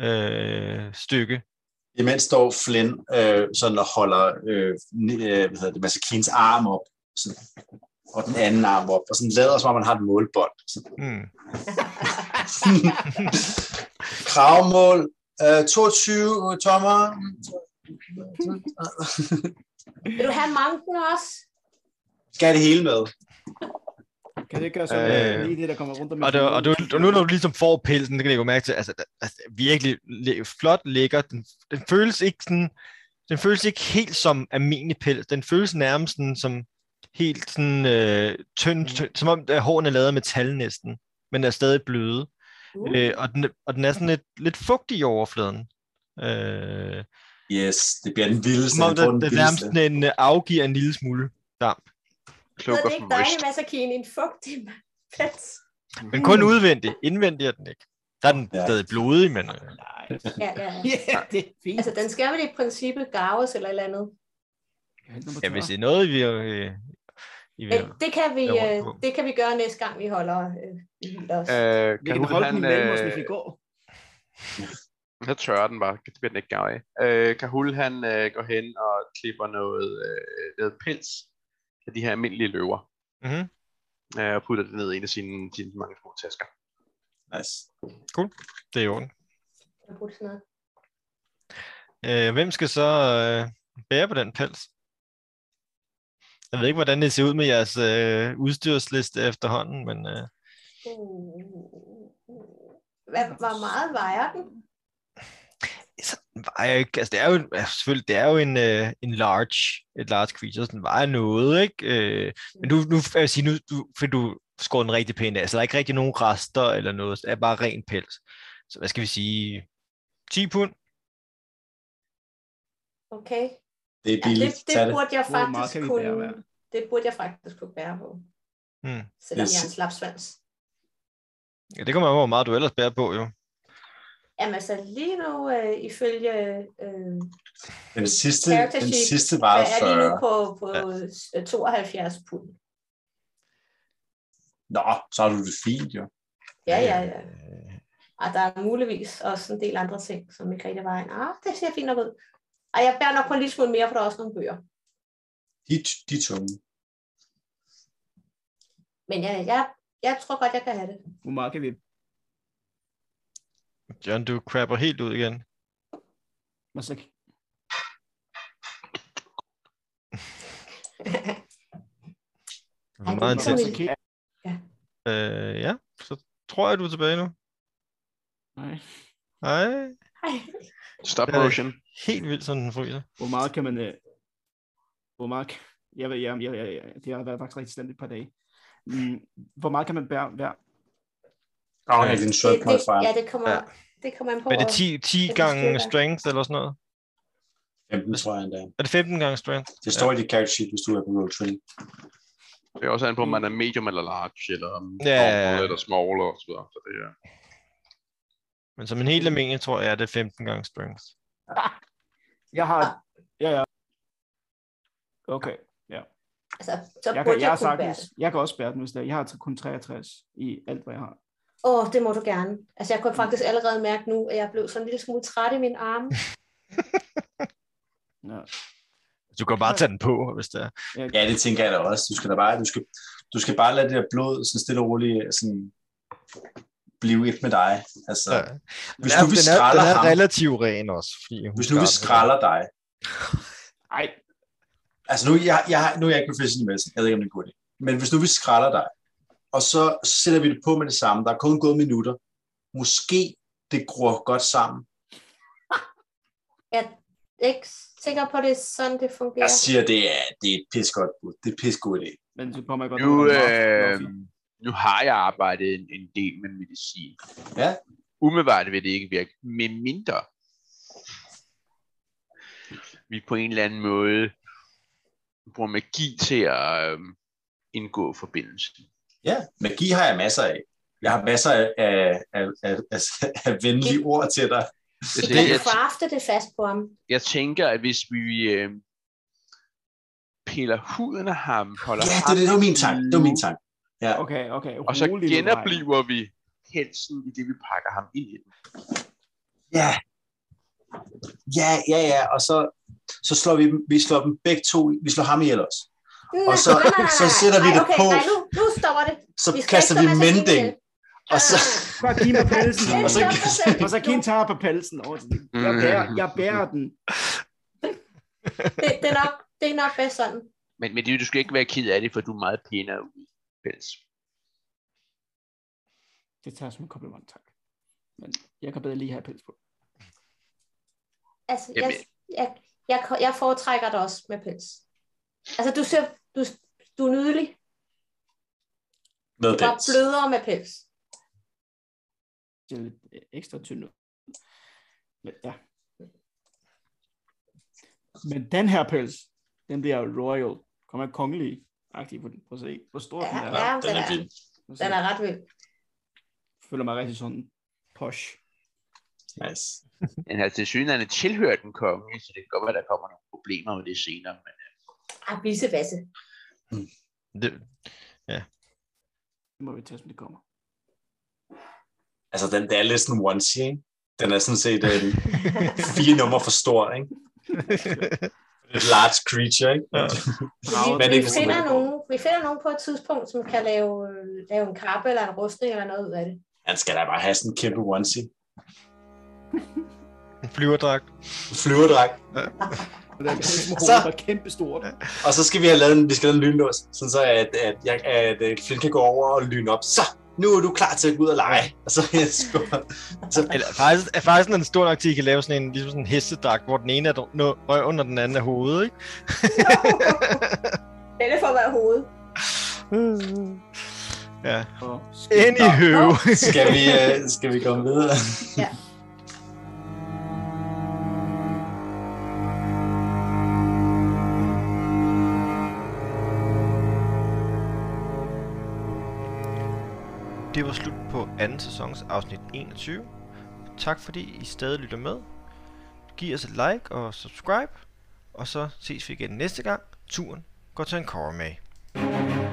øh, stykke Imens står Flynn øh, sådan og holder øh, øh, hvad hedder det, Masakins arm op, sådan, og den anden arm op, og sådan lader som om man har et målbånd. Sådan. Mm. Kravmål, øh, 22 tommer. Vil du have manken også? Skal det hele med. Kan det gøre så Øh, øh, lige det, der kommer rundt om Og, det, og, du, og nu når du ligesom får pelsen, det kan jeg jo mærke til, altså, altså virkelig flot lækker. Den, den føles ikke sådan, den føles ikke helt som almindelig pels. Den føles nærmest sådan, som helt sådan øh, tynd, tynd, som om at hårene er lavet af metal næsten, men er stadig bløde. Uh. Øh, og, den, og den er sådan lidt, lidt fugtig i overfladen. Øh, Yes, det bliver den vildeste. som om det, den det nærmest en, øh, afgiver en lille smule damp. Så Cloak er of det ikke dejligt. Masakine, en fugtig pels. Men kun udvendigt. Indvendigt er den ikke. Der er den Ja. stadig blodig, men... Øh, Nej. Ja, ja, ja. Ja, det er fint. Altså, den skal vel i princippet garves eller et eller andet. ja, hvis det er noget, vi... Øh, I det kan vi, øh, det kan vi gøre næste gang, vi holder øh, vi hviler os. Øh, Vi kan kan hun, holde den han, imellem os, hvis vi øh, går. så tørrer den bare. Det bliver den ikke gav af. Øh, Kahul han øh, går hen og klipper noget, øh, noget pels af de her almindelige løver. Mhm. Øh, og putter det ned i en af sine, sine mange små tasker. Nice. det er i orden. Jeg har brugt sådan noget. Øh, hvem skal så øh, bære på den pels? Jeg ved ikke, hvordan det ser ud med jeres øh, udstyrsliste efterhånden, men øh, Hvad, hvor meget vejer den? så den vejer ikke, altså det er jo, selvfølgelig, det er jo en, øh, en large, et large creature, så den vejer noget, ikke? Øh, men nu, nu vil jeg sige, nu du, for du skåret den rigtig pænt af, så der er ikke rigtig nogen rester eller noget, det er bare ren pels. Så hvad skal vi sige? 10 pund? Okay. Det er Ja, billigt. det, Tag det det. burde jeg faktisk kunne, bære det burde jeg faktisk kunne bære på. Hmm. Selvom Yes. jeg er en slapsvans. Ja, det kommer an på, hvor meget du ellers bærer på, jo. Jamen altså lige nu, øh, ifølge øh, Den sidste, den sidste hvad vejede er lige nu 40. på, på ja. 72 pund. Nå, så har du det fint, jo. Ja, ja, ja. Øh, Og der er muligvis også en del andre ting, som ikke rigtig var en. Ah, det ser fint nok ud. Og jeg bærer nok på en lille smule mere, for der er også nogle bøger. De, de tunge. Men ja, jeg, jeg tror godt, jeg kan have det. Hvor meget kan vi? John, du crapper helt ud igen. Og så Det meget det er intens. sådan Øh, ja, så tror jeg, du er tilbage nu. Nej. Nej, Ej. Stop er- motion. helt vildt, sådan den fryser. Hvor meget kan man... Øh... Hvor meget... Jeg, ved, jeg, jeg, jeg, jeg, det har været faktisk rigtig slemt et par dage. Mm, hvor meget kan man bære hver? Afhængig af din Det, short det, ja, det kommer, Ja. ja. det kommer an på. Men er det hvor- 10, 10 det er gange strength eller sådan noget? 15, tror jeg endda. Er det 15 gange strength? Det står i dit character sheet, hvis du er på roll 20. Det er også an på, om man er medium eller large, eller om Ja. normal eller small og så videre. Så det er, Men som en helt almindelig, tror jeg, er det 15 gange strength. Jeg har... Ja, ja. Okay. Altså, så Jeg kan, jeg, jeg, jeg, kunne bære sagtens, det. jeg kan også bære den, hvis det er. Jeg har kun 63 i alt, hvad jeg har. Åh, oh, det må du gerne. Altså, jeg kunne faktisk allerede mærke nu, at jeg blev sådan en lille smule træt i mine arme. Ja. Du kan bare tage den på, hvis det er. Ja, det tænker jeg da også. Du skal da bare, du skal, du skal bare lade det der blod sådan stille og roligt sådan, blive et med dig. Altså, Ja. hvis Den er, du vil den er, den er ham, relativt ren også. Fordi hvis nu vi skralder skralder dig, Ej, altså nu, jeg, jeg, nu er jeg ikke professionel med jeg ved ikke, om det er godt. Men hvis nu vi skralder dig, og så, så sætter vi det på med det samme, der er kun gået minutter, måske det gror godt sammen. Jeg er ikke sikker på, at det er sådan, det fungerer. Jeg siger, det er, det er et pis godt bud. Det er et pis god idé. men så kommer godt var øh. Nu har jeg arbejdet en, en del med medicin. Ja. Umiddelbart vil det ikke virke, med mindre vi på en eller anden måde bruger magi til at øh, indgå forbindelsen. Ja, magi har jeg masser af. Jeg har masser af, af, af, af, af, venlige ord til dig. Det, Vi det, kan jeg, crafte det fast på ham. jeg tænker, at hvis vi øh, piller huden af ham, holder Ja, ham det, det var min tanke. Det var min tanke. Ja. Okay, okay. Og så rolig genopliver vi pelsen i det, vi pakker ham ind i. ja. Ja, ja, ja, og så, så slår vi, vi slår dem begge to, vi slår ham ihjel også. Og så- Nej, nej, nej, så nej. sætter vi Nej, det okay, på. Nej, nu, nu stopper det. Så Vi kaster vi mending, og så, Bare giv mig pelsen. Og så, Og så Kim tager på pelsen. Åh, Jeg bærer, jeg bærer den. Det, det, er nok, det er nok bedst sådan. Men, men det- du skal ikke være ked af det, for du er meget pænere ud. Pels. Det tager jeg som en kompliment, tak. Men jeg kan bedre lige have pels på. Altså, jeg, jeg, jeg, jeg foretrækker det også med pels. Altså, du ser, du, du er nydelig. med Det er bare pels. blødere med pels. Det er lidt ekstra tynd ud. Men ja. Men den her pels, den bliver royal. Kommer kongelig agtig på den. Prøv at se, hvor stor den Ja, er. ja den den, er fin. At den er ret vild. føler mig rigtig sådan posh. Nice. Den har til synligheden tilhørt den konge, så det kan godt være, der kommer nogle problemer med det senere. Men Ah, visevasse. Det, Det må vi tage, som det kommer. Altså, den, det er lidt sådan en onesie, ikke? Den er sådan set øh, fire nummer for stor, ikke? Et large creature, ikke? Ja. Vi, Men vi, ikke finder nogen, vi finder nogen på et tidspunkt, som kan lave, øh, lave en kappe eller en rustning eller noget ud af det. Han skal da bare have sådan en kæmpe onesie. en flyverdragt. Flyverdragt. Det der pels med Så- var kæmpe stort. Og så skal vi have lavet en, vi skal lave en lynlås, sådan så at, at, jeg, at, at Flynn kan gå over og lyne op. Så, nu er du klar til at gå ud og lege. Og så jeg skubber. Så, Eller faktisk, er faktisk den stor nok til, at I kan lave sådan en, ligesom sådan en hestedragt, hvor den ene er røven, og den anden er hovedet, ikke? Det er for at være hovedet. ja. Og Anywho. skal vi, øh, skal vi komme videre? Ja. Det var slut på anden sæsons afsnit 21. Tak fordi I stadig lytter med. Giv os et like og subscribe. Og så ses vi igen næste gang. Turen går til en med.